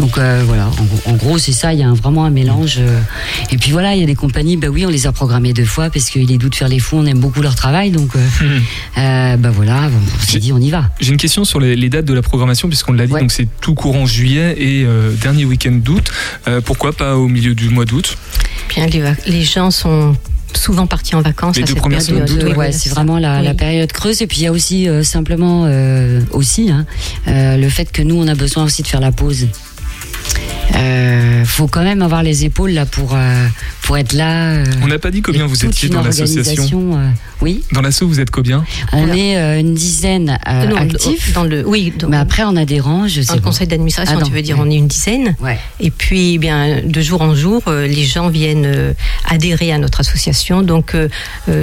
Donc euh, voilà, en, en gros c'est ça, il y a un- vraiment un mélange. euh, et puis voilà, il y a des compagnies, bah oui, on les a programmées deux fois parce qu'il est doux de faire les fous, on aime beaucoup leur travail, donc euh, euh, bah voilà, on s'est dit on y va. J'ai une question sur les, les dates de la programmation, puisqu'on l'a dit, donc c'est tout courant juillet et euh, dernier week-end d'août. Euh, pourquoi pas au milieu du mois d'août? Bien, les gens sont souvent partis en vacances Les à deux cette premières période. semaines d'août, Ouais, c'est vraiment la, Oui. la période creuse. Et puis il y a aussi euh, simplement euh, aussi hein, euh, le fait que nous on a besoin aussi de faire la pause. Euh, faut quand même avoir les épaules là pour euh, pour être là. euh, On n'a pas dit combien vous étiez dans l'association. euh, oui. Dans l'asso, vous êtes combien? On est euh, une dizaine euh, Non, actifs. Dans le, oui, dans, Mais après, on a des rangs, je sais dans le conseil d'administration, Ah, tu veux dire, ouais. on est une dizaine. Ouais. Et puis, eh bien, de jour en jour, euh, les gens viennent euh, adhérer à notre association. Donc,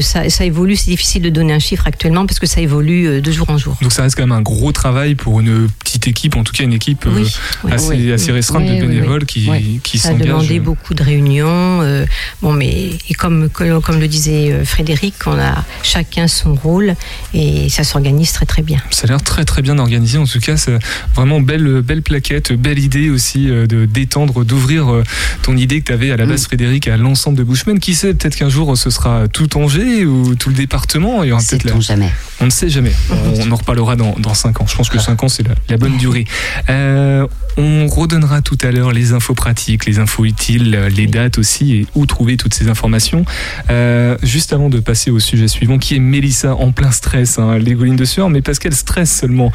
ça, ça évolue. C'est difficile de donner un chiffre actuellement parce que ça évolue euh, de jour en jour. Donc ça reste quand même un gros travail pour une petite équipe, en tout cas une équipe euh, Oui, oui. assez, Oui. assez restreinte Oui, de bénévoles oui. qui, Oui. qui Ça a demandé beaucoup de réunions. euh, bon, mais et comme, comme, le disait euh, Frédéric, on a chacun son rôle et ça s'organise très très bien. Ça a l'air très très bien organisé en tout cas, c'est vraiment belle belle plaquette, belle idée aussi euh, de d'étendre, d'ouvrir euh, ton idée que tu avais à la base Mm. Frédéric à l'ensemble de Bushmen. Qui sait, peut-être qu'un jour ce sera tout Angers ou tout le département. Il y aura peut-être la- Sait-on jamais. On ne sait jamais. [laughs] On, on en reparlera dans, dans 5 ans. Je pense que 5 ans, c'est la, la bonne durée. Euh, on redonnera tout à l'heure les infos pratiques, les infos utiles, euh, les dates aussi et où trouver toutes ces informations. Euh, juste avant de passer au sujet suivant, qui est Mélissa en plein stress, hein, les de sueur, mais parce qu'elle stresse seulement.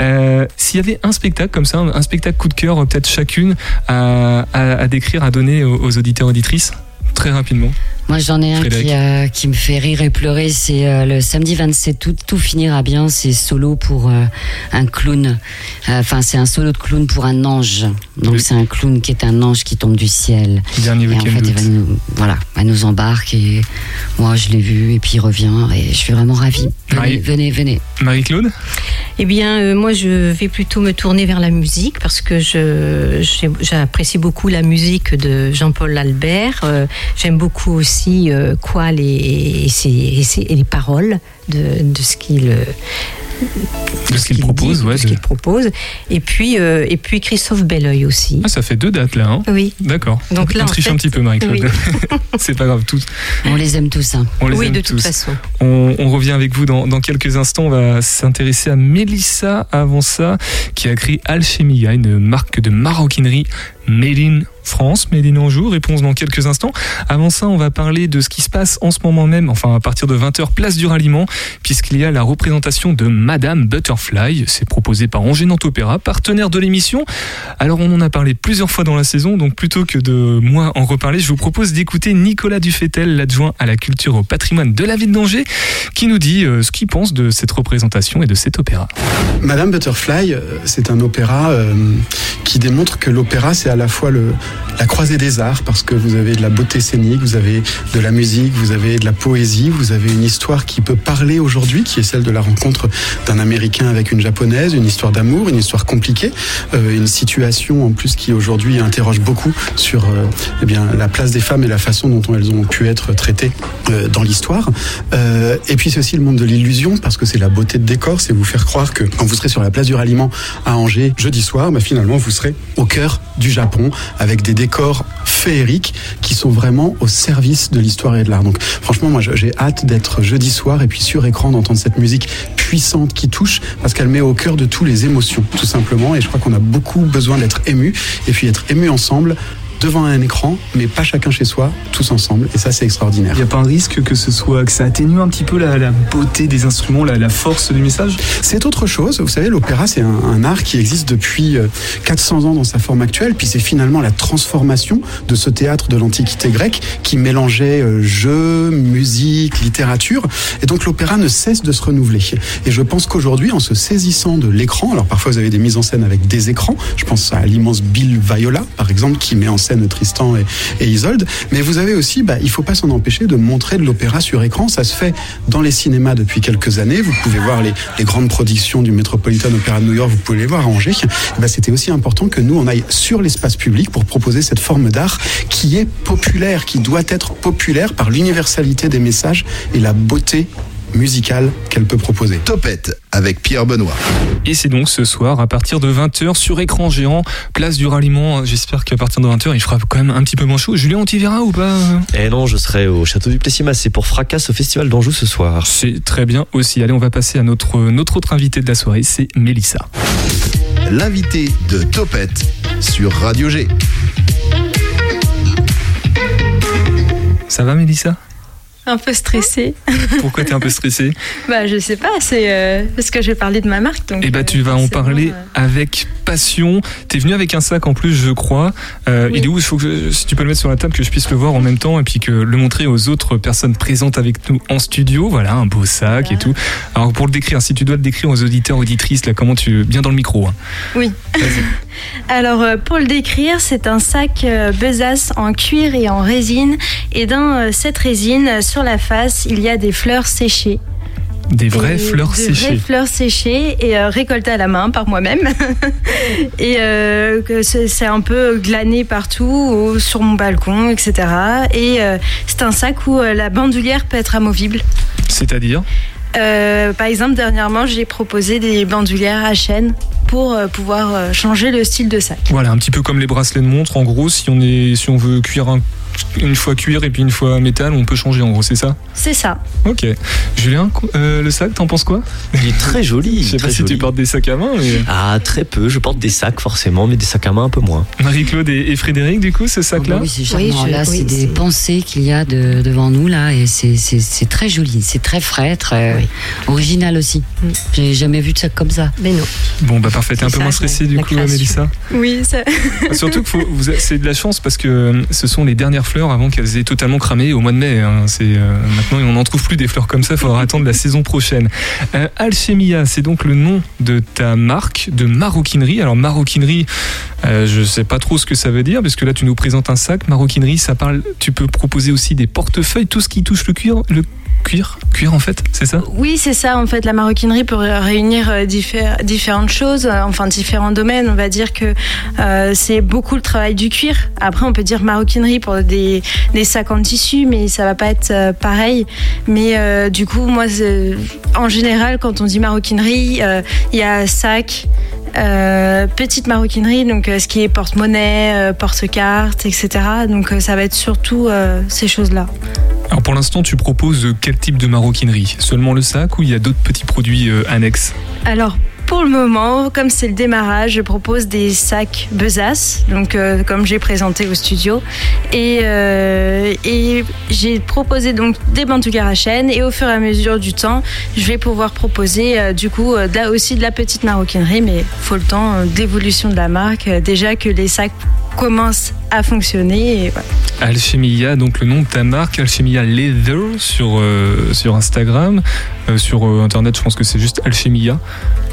Euh, S'il y avait un spectacle comme ça, un spectacle coup de cœur, peut-être chacune, à, à- décrire, à donner aux, aux auditeurs auditrices, très rapidement. Moi, j'en ai un qui, euh, qui me fait rire et pleurer. C'est euh, le samedi 27 août. Tout finira bien. C'est solo pour euh, un clown. Euh, Enfin, c'est un solo de clown pour un ange. Donc, c'est un clown qui est un ange qui tombe du ciel. Dernier Et en fait, va nous, voilà, elle nous embarque et moi, je l'ai vu et puis il revient et je suis vraiment ravie. Venez, Marie- venez, venez. Marie-Claude Eh bien, euh, moi, je vais plutôt me tourner vers la musique parce que je j'apprécie beaucoup la musique de Jean-Paul Albert. Euh, J'aime beaucoup aussi euh, et, ses- et ses- et les paroles de, de ce qu'il euh, De ce qu'il propose, dit, ouais. de ce de- qu'il propose. Et puis, euh, et puis Christophe Belleuil aussi. Ah, ça fait deux dates là. Hein Oui. D'accord. Donc là, on en triche fait- un petit peu, Marie-Claude. Oui. [laughs] c'est pas grave, tout. On les aime tous. Hein. On les oui, aime de toute tous. façon. On, on revient avec vous dans, dans quelques instants. On va s'intéresser à Mélissa avant ça, qui a créé Alchemia, une marque de maroquinerie made in France, in Anjou. Réponse dans quelques instants. Avant ça, on va parler de ce qui se passe en ce moment même, enfin à partir de 20h, place du ralliement, puisqu'il y a la représentation de Madame Butterfly. C'est proposé par Angers Nantes Opéra, partenaire de l'émission. Alors on en a parlé plusieurs fois dans la saison, donc plutôt que de moi en reparler, je vous propose d'écouter Nicolas Dufetel, l'adjoint à la culture au patrimoine de la ville d'Angers, qui nous dit euh, ce qu'il pense de cette représentation et de cet opéra. Madame Butterfly, euh, c'est un opéra euh, qui démontre que l'opéra, c'est à la fois le, la croisée des arts, parce que vous avez de la beauté scénique, vous avez de la musique, vous avez de la poésie, vous avez une histoire qui peut parler aujourd'hui, qui est celle de la rencontre d'un Américain avec une Japonaise, une histoire d'amour, une histoire compliquée, euh, une situation en plus qui aujourd'hui interroge beaucoup sur euh, eh bien, la place des femmes et la façon dont elles ont pu être traitées euh, dans l'histoire. Et puis c'est aussi le monde de l'illusion, parce que c'est la beauté de décor, c'est vous faire croire que quand vous serez sur la place du ralliement à Angers jeudi soir, bah, finalement vous serez au cœur du Japon avec des décors féeriques qui sont vraiment au service de l'histoire et de l'art. Donc franchement, moi j'ai hâte d'être jeudi soir et puis sur écran d'entendre cette musique puissante qui touche parce qu'elle met au cœur de tous les émotions, tout simplement. Et je crois qu'on a beaucoup besoin d'être ému et puis être ému ensemble devant un écran, mais pas chacun chez soi, tous ensemble. Et ça, c'est extraordinaire. Il n'y a pas un risque que ce soit que ça atténue un petit peu la, beauté des instruments, la, force du message? C'est autre chose. Vous savez, l'opéra, c'est un, art qui existe depuis 400 euh, ans dans sa forme actuelle. Puis c'est finalement la transformation de ce théâtre de l'Antiquité grecque qui mélangeait euh, jeu, musique, littérature. Et donc l'opéra ne cesse de se renouveler. Et je pense qu'aujourd'hui, en se saisissant de l'écran, alors parfois vous avez des mises en scène avec des écrans. Je pense à l'immense Bill Viola, par exemple, qui met en scène Tristan et, Isolde. Mais vous avez aussi, bah, il faut pas s'en empêcher de montrer de l'opéra sur écran. Ça se fait dans les cinémas depuis quelques années. Vous pouvez voir les, grandes productions du Metropolitan Opera de New York. Vous pouvez les voir à Angers. Bah, c'était aussi important que nous on aille sur l'espace public pour proposer cette forme d'art qui est populaire, qui doit être populaire par l'universalité des messages et la beauté musicale qu'elle peut proposer. Topette avec Pierre Benoît. Et c'est donc ce soir à partir de 20h sur écran géant, place du ralliement. J'espère qu'à partir de 20h, il fera quand même un petit peu moins chaud. Julien, on t'y verra ou pas? Eh non, je serai au château du Plessis. C'est pour Fracasse au festival d'Anjou ce soir. C'est très bien aussi. Allez, on va passer à notre, notre autre invité de la soirée, c'est Mélissa. L'invité de Topette sur Radio G. Ça va Mélissa? Un peu stressée. [laughs] Pourquoi tu es un peu stressée Bah je sais pas, c'est euh, parce que je vais parler de ma marque. Donc, eh bah tu vas en parler euh. avec passion. Tu es venu avec un sac en plus, je crois. Euh, il est où? Il faut que si tu peux le mettre sur la table que je puisse le voir en même temps et puis que le montrer aux autres personnes présentes avec nous en studio. Voilà, un beau sac et tout. Alors pour le décrire, si tu dois le décrire aux auditeurs auditrices, là comment tu bien dans le micro. Hein. Oui. [laughs] Alors pour le décrire, c'est un sac besace en cuir et en résine et dans cette résine sur la face, il y a des fleurs séchées. Des vraies fleurs séchées. Des fleurs séchées et euh, récoltées à la main par moi-même. [laughs] et euh, c'est un peu glané partout, sur mon balcon, etc. Et euh, c'est un sac où la bandoulière peut être amovible. C'est-à-dire? Par exemple, dernièrement, j'ai proposé des bandoulières à chaîne pour pouvoir changer le style de sac. Voilà, un petit peu comme les bracelets de montre. En gros, si on, est, si on veut cuire un une fois cuir et puis une fois métal, on peut changer en gros, c'est ça C'est ça. Ok. Julien, euh, le sac, t'en penses quoi Il est très joli. [laughs] Je sais pas si tu portes des sacs à main. Mais... Ah, très peu. Je porte des sacs forcément, mais des sacs à main un peu moins. Marie-Claude et, Frédéric, du coup, ce sac-là Oui, c'est charmant. là, c'est des pensées qu'il y a devant nous, là, et c'est très joli. C'est très frais, très original aussi. Mm. J'ai jamais vu de sac comme ça. Mais non. Bon, bah parfait. T'es un peu moins stressé, du coup, Mélissa Oui, ça. Surtout que c'est de la chance parce que euh, ce sont les dernières fleurs avant qu'elles aient totalement cramé au mois de mai. Hein. C'est euh, maintenant on n'en trouve plus des fleurs comme ça. Il faudra [laughs] attendre la saison prochaine. Euh, Alchemia, c'est donc le nom de ta marque de maroquinerie. Alors maroquinerie, euh, je sais pas trop ce que ça veut dire parce que là tu nous présentes un sac. Maroquinerie, ça parle. Tu peux proposer aussi des portefeuilles, tout ce qui touche le cuir, le cuir, cuir en fait, c'est ça? Oui, c'est ça. En fait, la maroquinerie peut réunir euh, différentes choses, euh, enfin différents domaines. On va dire que euh, c'est beaucoup le travail du cuir. Après, on peut dire maroquinerie pour des, sacs en tissu, mais ça va pas être pareil. Mais du coup, moi, en général, quand on dit maroquinerie, il y a sac. petite maroquinerie, donc ce qui est porte-monnaie, porte-carte, etc. Donc ça va être surtout ces choses-là. Alors pour l'instant, tu proposes quel type de maroquinerie? Seulement le sac ou il y a d'autres petits produits euh, annexes? Alors pour le moment, comme c'est le démarrage, je propose des sacs besace, donc euh, comme j'ai présenté au studio, et, euh, j'ai proposé donc des bandoulières à chaîne, et au fur et à mesure du temps, je vais pouvoir proposer du coup là aussi de la petite maroquinerie, mais faut le temps d'évolution de la marque, déjà que les sacs commence à fonctionner. Et Alchemia, donc le nom de ta marque, Alchemia Leather sur, euh, sur Instagram. Euh, sur euh, Internet, je pense que c'est juste Alchemia.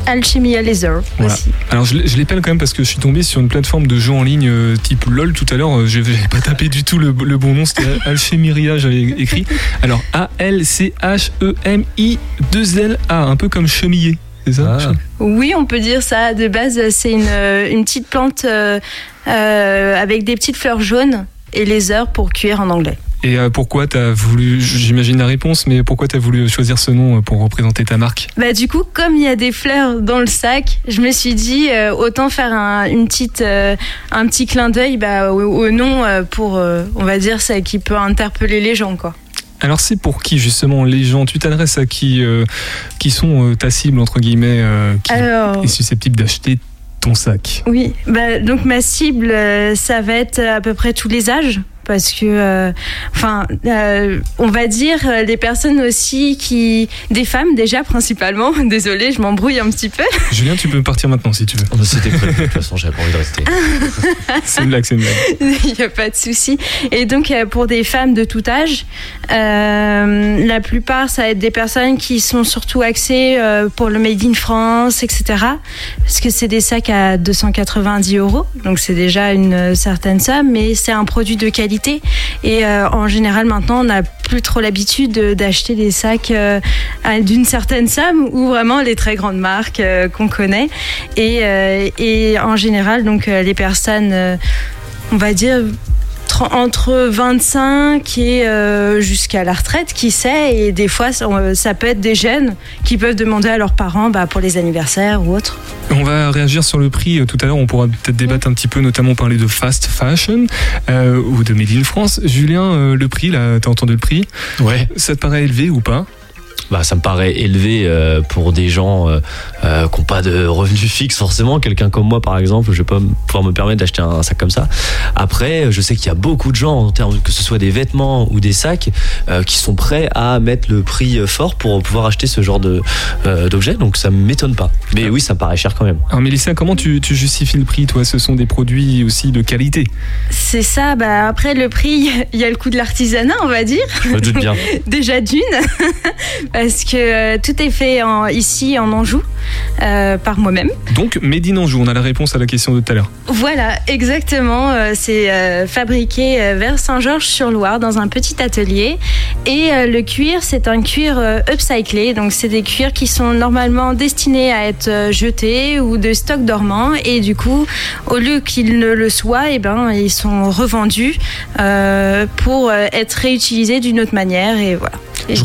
Alchemia Leather aussi. Alors je, je l'épelle quand même parce que je suis tombé sur une plateforme de jeux en ligne type LOL tout à l'heure. Je n'avais pas tapé du tout le, bon nom, c'était [laughs] Alchemiria, j'avais écrit. Alors A-L-C-H-E-M-I-2-L-A, un peu comme chemillé. Ça ah. oui, on peut dire ça. De base, c'est une, une petite plante euh, avec des petites fleurs jaunes et les heures pour cuire en anglais. Et euh, pourquoi t'as voulu, j'imagine la réponse, mais pourquoi t'as voulu choisir ce nom euh, pour représenter ta marque? Bah du coup, comme il y a des fleurs dans le sac, je me suis dit euh, autant faire un, une petite, euh, un petit clin d'œil bah, au, au nom euh, pour, euh, on va dire, ça qui peut interpeller les gens quoi. Alors c'est pour qui justement les gens? Tu t'adresses à qui euh, qui sont euh, ta cible entre guillemets euh, qui Alors- est susceptible d'acheter ton sac? Oui, bah, donc ma cible, ça va être à peu près tous les âges. Parce que, euh, enfin, euh, on va dire euh, les personnes aussi qui, des femmes déjà principalement. [laughs] Désolée, je m'embrouille un petit peu. [laughs] Julien, tu peux partir maintenant si tu veux. Oh, C'était prévu, de toute façon, j'avais pas envie de rester. [laughs] c'est une blague, c'est une blague. Il n'y a pas de souci. Et donc, euh, pour des femmes de tout âge, euh, la plupart, ça va être des personnes qui sont surtout axées euh, pour le Made in France, etc. Parce que c'est des sacs à 290 euros. Donc, c'est déjà une euh, certaine somme, mais c'est un produit de qualité. Et euh, en général, maintenant, on n'a plus trop l'habitude de- d'acheter des sacs euh, d'une certaine somme ou vraiment les très grandes marques euh, qu'on connaît. Et, en général, donc, les personnes. on va dire entre 25 et euh, jusqu'à la retraite, qui sait, et des fois ça, euh, ça peut être des jeunes qui peuvent demander à leurs parents bah, pour les anniversaires ou autre. On va réagir sur le prix euh, tout à l'heure. On pourra peut-être débattre un petit peu, notamment parler de fast fashion euh, ou de Made in France. Julien, euh, le prix, là, t'as entendu le prix? Ouais. Ça te paraît élevé ou pas? Bah, ça me paraît élevé euh, pour des gens euh, euh, qui n'ont pas de revenus fixes forcément. Quelqu'un comme moi, par exemple, je vais pas pouvoir me permettre d'acheter un sac comme ça. Après, je sais qu'il y a beaucoup de gens, en termes que ce soit des vêtements ou des sacs, euh, qui sont prêts à mettre le prix euh, fort pour pouvoir acheter ce genre de euh, d'objet. Donc ça m'étonne pas. Mais oui, ça me paraît cher quand même. Alors Mélissa, comment tu, tu justifies le prix Toi, ce sont des produits aussi de qualité. C'est ça, bah, après le prix, [laughs] il y a le coût de l'artisanat, on va dire. Je me doute bien. [laughs] Déjà d'une, [laughs] parce que euh, tout est fait en- ici en Anjou, euh, par moi-même. Donc, Made in Anjou, on a la réponse à la question de tout à l'heure. Voilà, exactement. euh, C'est euh, fabriqué vers Saint-Georges-sur-Loire dans un petit atelier. Et le cuir, c'est un cuir upcyclé. Donc, c'est des cuirs qui sont normalement destinés à être jetés ou de stock dormant. Et du coup, au lieu qu'ils ne le soient, eh ben, ils sont revendus euh, pour être réutilisés d'une autre manière. Et voilà. Et Je,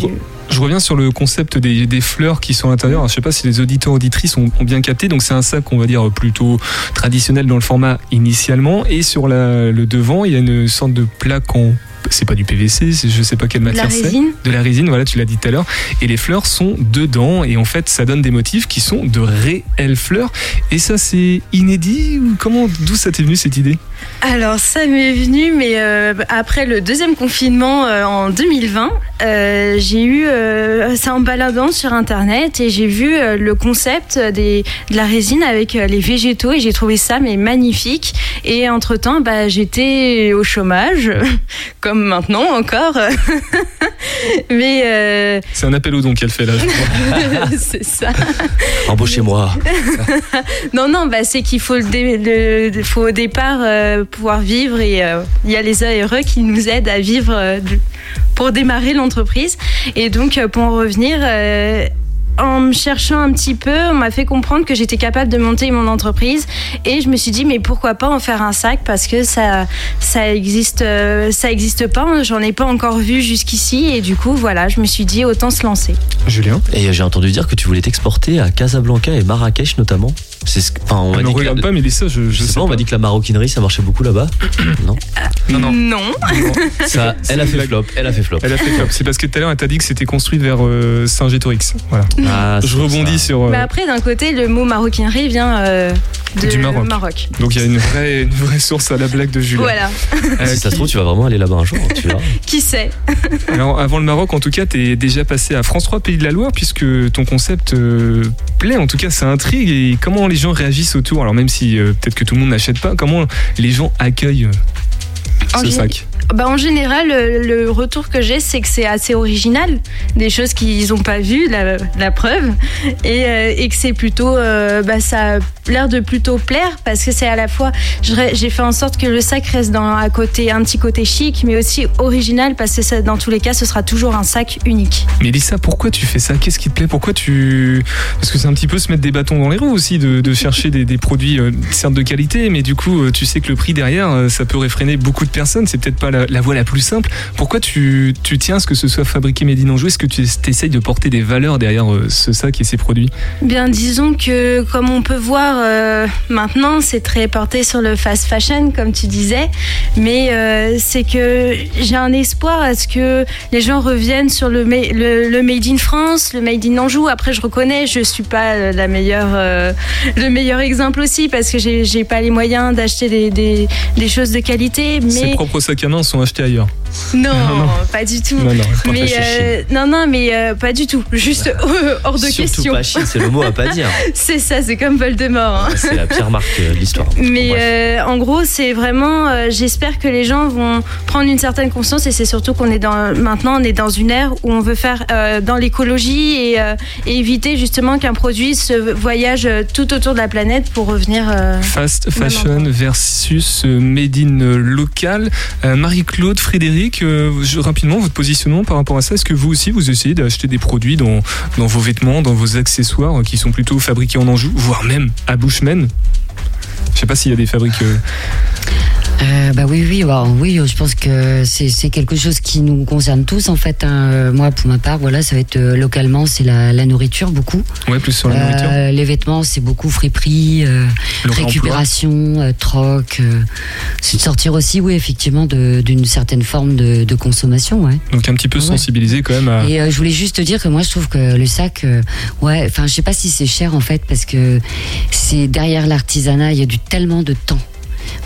je reviens sur le concept des, fleurs qui sont à l'intérieur. Je sais pas si les auditeurs auditrices ont, bien capté. Donc c'est un sac, on va dire plutôt traditionnel dans le format initialement, et sur le devant, il y a une sorte de plaque en c'est pas du PVC, je sais pas quelle De la matière c'est. résine. De la résine, voilà, tu l'as dit tout à l'heure. Et les fleurs sont dedans, et en fait, ça donne des motifs qui sont de réelles fleurs. Et ça, c'est inédit ou comment, d'où ça t'est venu cette idée? Alors ça m'est venu, mais euh, après le deuxième confinement euh, en 2020, euh, j'ai eu, c'est en baladant sur internet et j'ai vu le concept des, de la résine avec les végétaux et j'ai trouvé ça mais magnifique. Et entre temps, bah, j'étais au chômage, [laughs] comme maintenant encore. [laughs] mais euh, C'est un appel au don qu'elle fait là. je crois. [laughs] c'est ça. Embauchez-moi. [laughs] Non, non, bah, c'est qu'il faut, le dé- le- faut au départ euh, pouvoir vivre et euh, il y a les ARE qui nous aident à vivre euh, pour démarrer l'entreprise. Et donc, euh, pour en revenir, euh, en me cherchant un petit peu, on m'a fait comprendre que j'étais capable de monter mon entreprise et je me suis dit mais pourquoi pas en faire un sac? Parce que ça ça existe euh, ça existe pas, j'en ai pas encore vu jusqu'ici et du coup voilà, je me suis dit autant se lancer. Julien? Et j'ai entendu dire que tu voulais t'exporter à Casablanca et Marrakech notamment. C'est ce que- enfin, on Ah, ne dit regarde la- pas, Mélissa, je, je je sais sais pas, on m'a dit que la maroquinerie ça marchait beaucoup là-bas. [clears throat] non? Non, non. Non. Ça, elle a fait flop. Elle a fait flop. Elle a fait flop. C'est parce que tout à l'heure, elle t'a dit que c'était construit vers euh, Saint-Gétorix. Voilà. Ah, Je rebondis ça. sur. euh, Mais après d'un côté le mot maroquinerie vient euh, de Du Maroc. Donc il y a une vraie, une vraie source à la blague de Julien. Voilà. Euh, Si ça se trouve, tu vas vraiment aller là-bas un jour. Tu verras. [laughs] Qui sait [laughs] Alors avant le Maroc, en tout cas, t'es déjà passé à France 3 Pays de la Loire puisque ton concept euh, plaît. En tout cas, ça intrigue. Et comment les gens réagissent autour? Alors même si euh, peut-être que tout le monde n'achète pas, comment les gens accueillent euh, En ce sac? Bah, en général, le, le retour que j'ai, c'est que c'est assez original, des choses qu'ils n'ont pas vues, la, preuve, et, euh, et que c'est plutôt, euh, bah, ça a l'air de plutôt plaire parce que c'est à la fois, j'ai fait en sorte que le sac reste dans un côté, un petit côté chic, mais aussi original parce que dans tous les cas, ce sera toujours un sac unique. Mélissa, pourquoi tu fais ça? Qu'est-ce qui te plaît? Pourquoi tu Parce que c'est un petit peu se mettre des bâtons dans les roues aussi, de, chercher des, produits euh, certes de qualité, mais du coup, euh, tu sais que le prix derrière, euh, ça peut réfréner beaucoup de personnes. C'est peut-être pas la, la voie la plus simple. Pourquoi tu, tu tiens à ce que ce soit fabriqué Made in Anjou? Est-ce que tu essayes de porter des valeurs derrière euh, ce sac et ces produits Bien, disons que comme on peut voir euh, maintenant, c'est très porté sur le fast fashion, comme tu disais, mais euh, c'est que j'ai un espoir à ce que les gens reviennent sur le, ma- le, le made in France, le made in Anjou. Après, je reconnais, je suis pas la meilleure, euh, le meilleur exemple aussi parce que j'ai pas les moyens d'acheter des, des, des choses de qualité, Ses mais propres sacs à main sont achetés ailleurs. Non, Non. pas du tout. Non, non, mais euh, non, non, mais euh, pas du tout. Juste euh, [laughs] hors de Surtout question. pas c'est le mot à pas dire. [laughs] C'est ça, c'est comme Voldemort. hein. C'est la pire marque de l'histoire. Mais euh, en gros, c'est vraiment. J'espère que les gens vont prendre une certaine conscience et c'est surtout qu'on est dans maintenant on est dans une ère où on veut faire dans l'écologie et, et éviter justement qu'un produit se voyage tout autour de la planète pour revenir. Fast fashion versus made in local. Marie-Claude, Frédéric, euh, rapidement votre positionnement par rapport à ça. Est-ce que vous aussi vous essayez d'acheter des produits dans, dans vos vêtements, dans vos accessoires qui sont plutôt fabriqués en Anjou, voire même à Bushman? Je sais pas s'il y a des fabriques. euh, Euh, bah oui, oui, bah, oui, je pense que c'est quelque chose qui nous concerne tous en fait. hein. Euh, Moi, pour ma part, voilà, ça va être euh, localement, c'est la, la nourriture beaucoup. Ouais, plus sur la Euh, nourriture. les vêtements, c'est beaucoup friperie, récupération, troc. c'est de sortir aussi, oui, effectivement, d'une certaine forme de, de consommation, ouais. Donc un petit peu Ouais. sensibilisé quand même à. Et je voulais juste te dire que moi je trouve que le sac, ouais, enfin je sais pas si c'est cher en fait parce que c'est derrière l'artisanat, il y a du tellement de temps.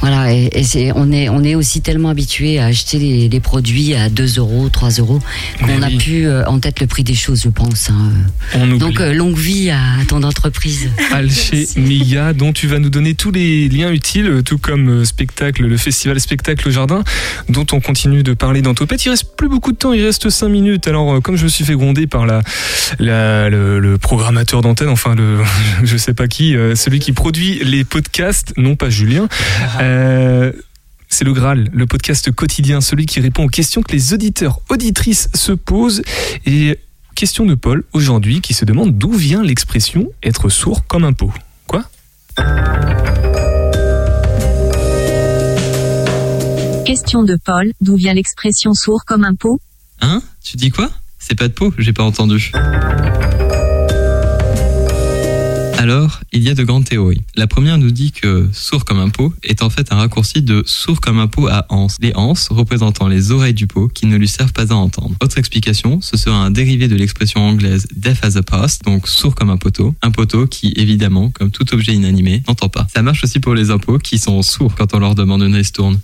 Voilà, et, et c'est, on, est, on est aussi tellement habitué à acheter des, des produits à 2 euros, 3 euros, qu'on a oui. plus euh, en tête le prix des choses, je pense. hein. On. Donc euh, longue vie à, à ton entreprise. [laughs] Alchemia, dont tu vas nous donner tous les liens utiles, tout comme euh, spectacle, le festival Spectacle au Jardin, dont on continue de parler dans Topette. Il reste plus beaucoup de temps, il reste 5 minutes. Alors, euh, comme je me suis fait gronder par la, la- le, le programmateur d'antenne, enfin, le, [laughs] je sais pas qui, euh, celui qui produit les podcasts, non pas Julien, [laughs] euh, c'est le Graal, le podcast quotidien, celui qui répond aux questions que les auditeurs, auditrices se posent. Et question de Paul aujourd'hui qui se demande d'où vient l'expression être sourd comme un pot. Quoi? Question de Paul, d'où vient l'expression sourd comme un pot? Hein? Tu dis quoi? C'est pas de peau, j'ai pas entendu. Alors, il y a de grandes théories. La première nous dit que sourd comme un pot est en fait un raccourci de sourd comme un pot à anse. Les anses représentant les oreilles du pot qui ne lui servent pas à entendre. Autre explication, ce sera un dérivé de l'expression anglaise deaf as a post, donc sourd comme un poteau. Un poteau qui, évidemment, comme tout objet inanimé, n'entend pas. Ça marche aussi pour les impôts qui sont sourds quand on leur demande une ristourne.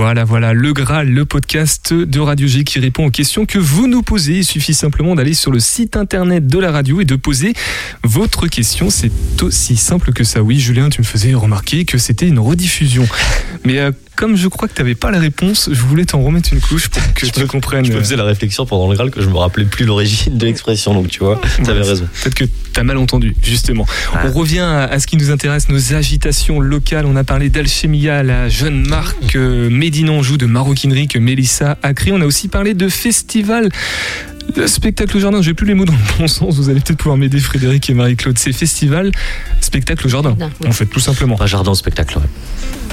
Voilà, voilà, le Graal, le podcast de Radio G qui répond aux questions que vous nous posez. Il suffit simplement d'aller sur le site internet de la radio et de poser votre question. C'est aussi simple que ça. Oui, Julien, tu me faisais remarquer que c'était une rediffusion. Mais euh, comme je crois que tu n'avais pas la réponse, je voulais t'en remettre une couche pour que tu comprennes. Je me faisais la réflexion pendant le Graal que je me rappelais plus l'origine de l'expression, donc tu vois, t'avais Ouais, raison. Peut-être que tu as mal entendu, justement. On revient à, à ce qui nous intéresse, nos agitations locales. On a parlé d'Alchemia, la jeune marque euh, Anjou de maroquinerie que Mélissa a créée. On a aussi parlé de festival. Le spectacle au jardin, j'ai plus les mots dans le bon sens, vous allez peut-être pouvoir m'aider Frédéric et Marie-Claude. C'est festival, spectacle au jardin, oui. en fait, tout simplement. Pas jardin au spectacle, ouais.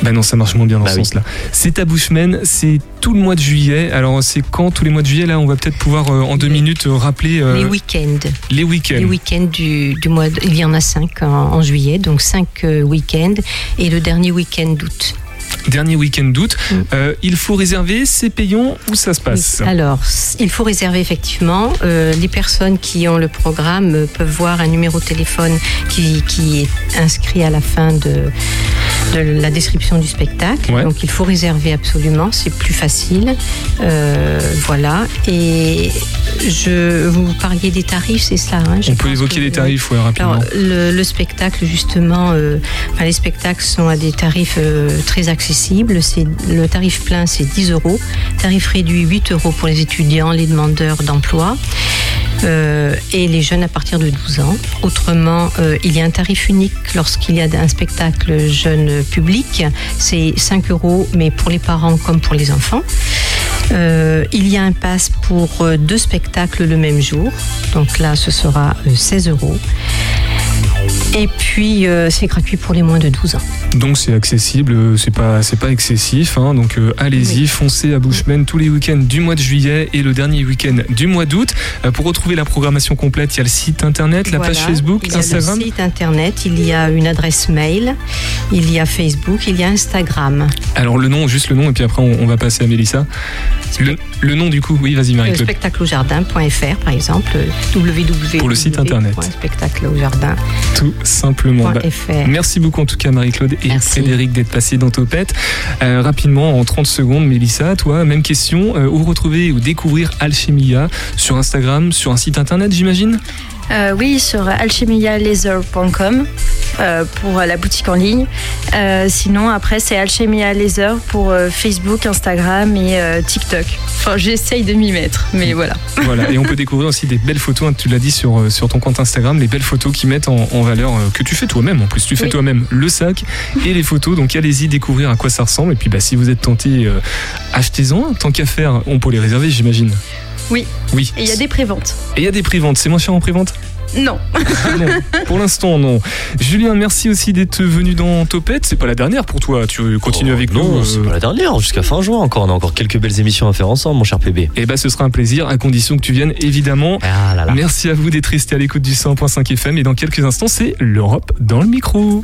Bah non, ça marche moins bien dans Bah ce oui. sens-là. C'est à Bushman, c'est tout le mois de juillet. Alors c'est quand tous les mois de juillet Là, on va peut-être pouvoir euh, en deux minutes euh, rappeler euh, Les week-ends. les week-ends. Les week-ends du, du mois, de- il y en a cinq en, en juillet, donc cinq euh, week-ends, et le dernier week-end d'août. Dernier week-end d'août. Mm. Euh, il faut réserver, c'est payant ou ça se passe Oui. Alors, il faut réserver effectivement. Euh, les personnes qui ont le programme peuvent voir un numéro de téléphone qui, qui est inscrit à la fin de, de la description du spectacle. Ouais. Donc, il faut réserver absolument. C'est plus facile. Euh, voilà. Et je, vous parliez des tarifs, c'est ça hein, On peut évoquer que- les tarifs ouais, rapidement. alors, le, le spectacle, justement, euh, enfin, les spectacles sont à des tarifs euh, très accessibles. C'est, le tarif plein, c'est 10 euros. Tarif réduit, 8 euros pour les étudiants, les demandeurs d'emploi. Euh, et les jeunes à partir de 12 ans. Autrement, euh, il y a un tarif unique lorsqu'il y a un spectacle jeune public. C'est 5 euros, mais pour les parents comme pour les enfants. Euh, il y a un pass pour deux spectacles le même jour. Donc là, ce sera euh, 16 euros. Et puis, euh, c'est gratuit pour les moins de 12 ans. Donc c'est accessible, euh, c'est pas c'est pas excessif. hein. donc euh, allez-y, foncez à Bushman tous les week-ends du mois de juillet et le dernier week-end du mois d'août. Euh, pour retrouver la programmation complète, il y a le site internet, la Voilà. page Facebook, il y a Instagram. le site internet, il y a une adresse mail, il y a Facebook, il y a Instagram. Alors le nom, juste le nom, et puis après on, on va passer à Mélissa. Le, le nom du coup, oui, vas-y Marie-Claude. spectacleaujardin.fr par exemple, www. Pour le site internet. Tout simplement. Bah, merci beaucoup en tout cas Marie-Claude et Frédéric d'être passés dans Topette. Euh, rapidement, en 30 secondes, Mélissa, toi, même question. Euh, où retrouver ou découvrir Alchemia? Sur Instagram, sur un site internet j'imagine? Euh, oui, sur alchemialaser.com euh, pour la boutique en ligne. Euh, sinon, après, c'est Alchemia Laser pour euh, Facebook, Instagram et euh, TikTok. Enfin, j'essaye de m'y mettre, mais voilà. [laughs] Voilà, et on peut découvrir aussi des belles photos, hein, tu l'as dit sur, sur ton compte Instagram, les belles photos qui mettent en, en valeur, euh, que tu fais toi-même en plus, tu fais Oui. toi-même le sac et les photos, donc allez-y découvrir à quoi ça ressemble, et puis bah, si vous êtes tenté, euh, achetez-en, tant qu'à faire, on peut les réserver j'imagine. Oui. Oui. Et il y a des préventes. Et il y a des prix-ventes, c'est moins cher en prix-vente Non. non, [laughs] pour l'instant, non. Julien, merci aussi d'être venu dans Topette. C'est pas la dernière pour toi. Tu continues avec nous. Non, euh, c'est pas la dernière, jusqu'à fin juin encore. On a encore quelques belles émissions à faire ensemble, mon cher PB. Eh ben, ce sera un plaisir, à condition que tu viennes, évidemment. Ah Merci à vous d'être resté à l'écoute du 100.5 FM. Et dans quelques instants, c'est l'Europe dans le micro.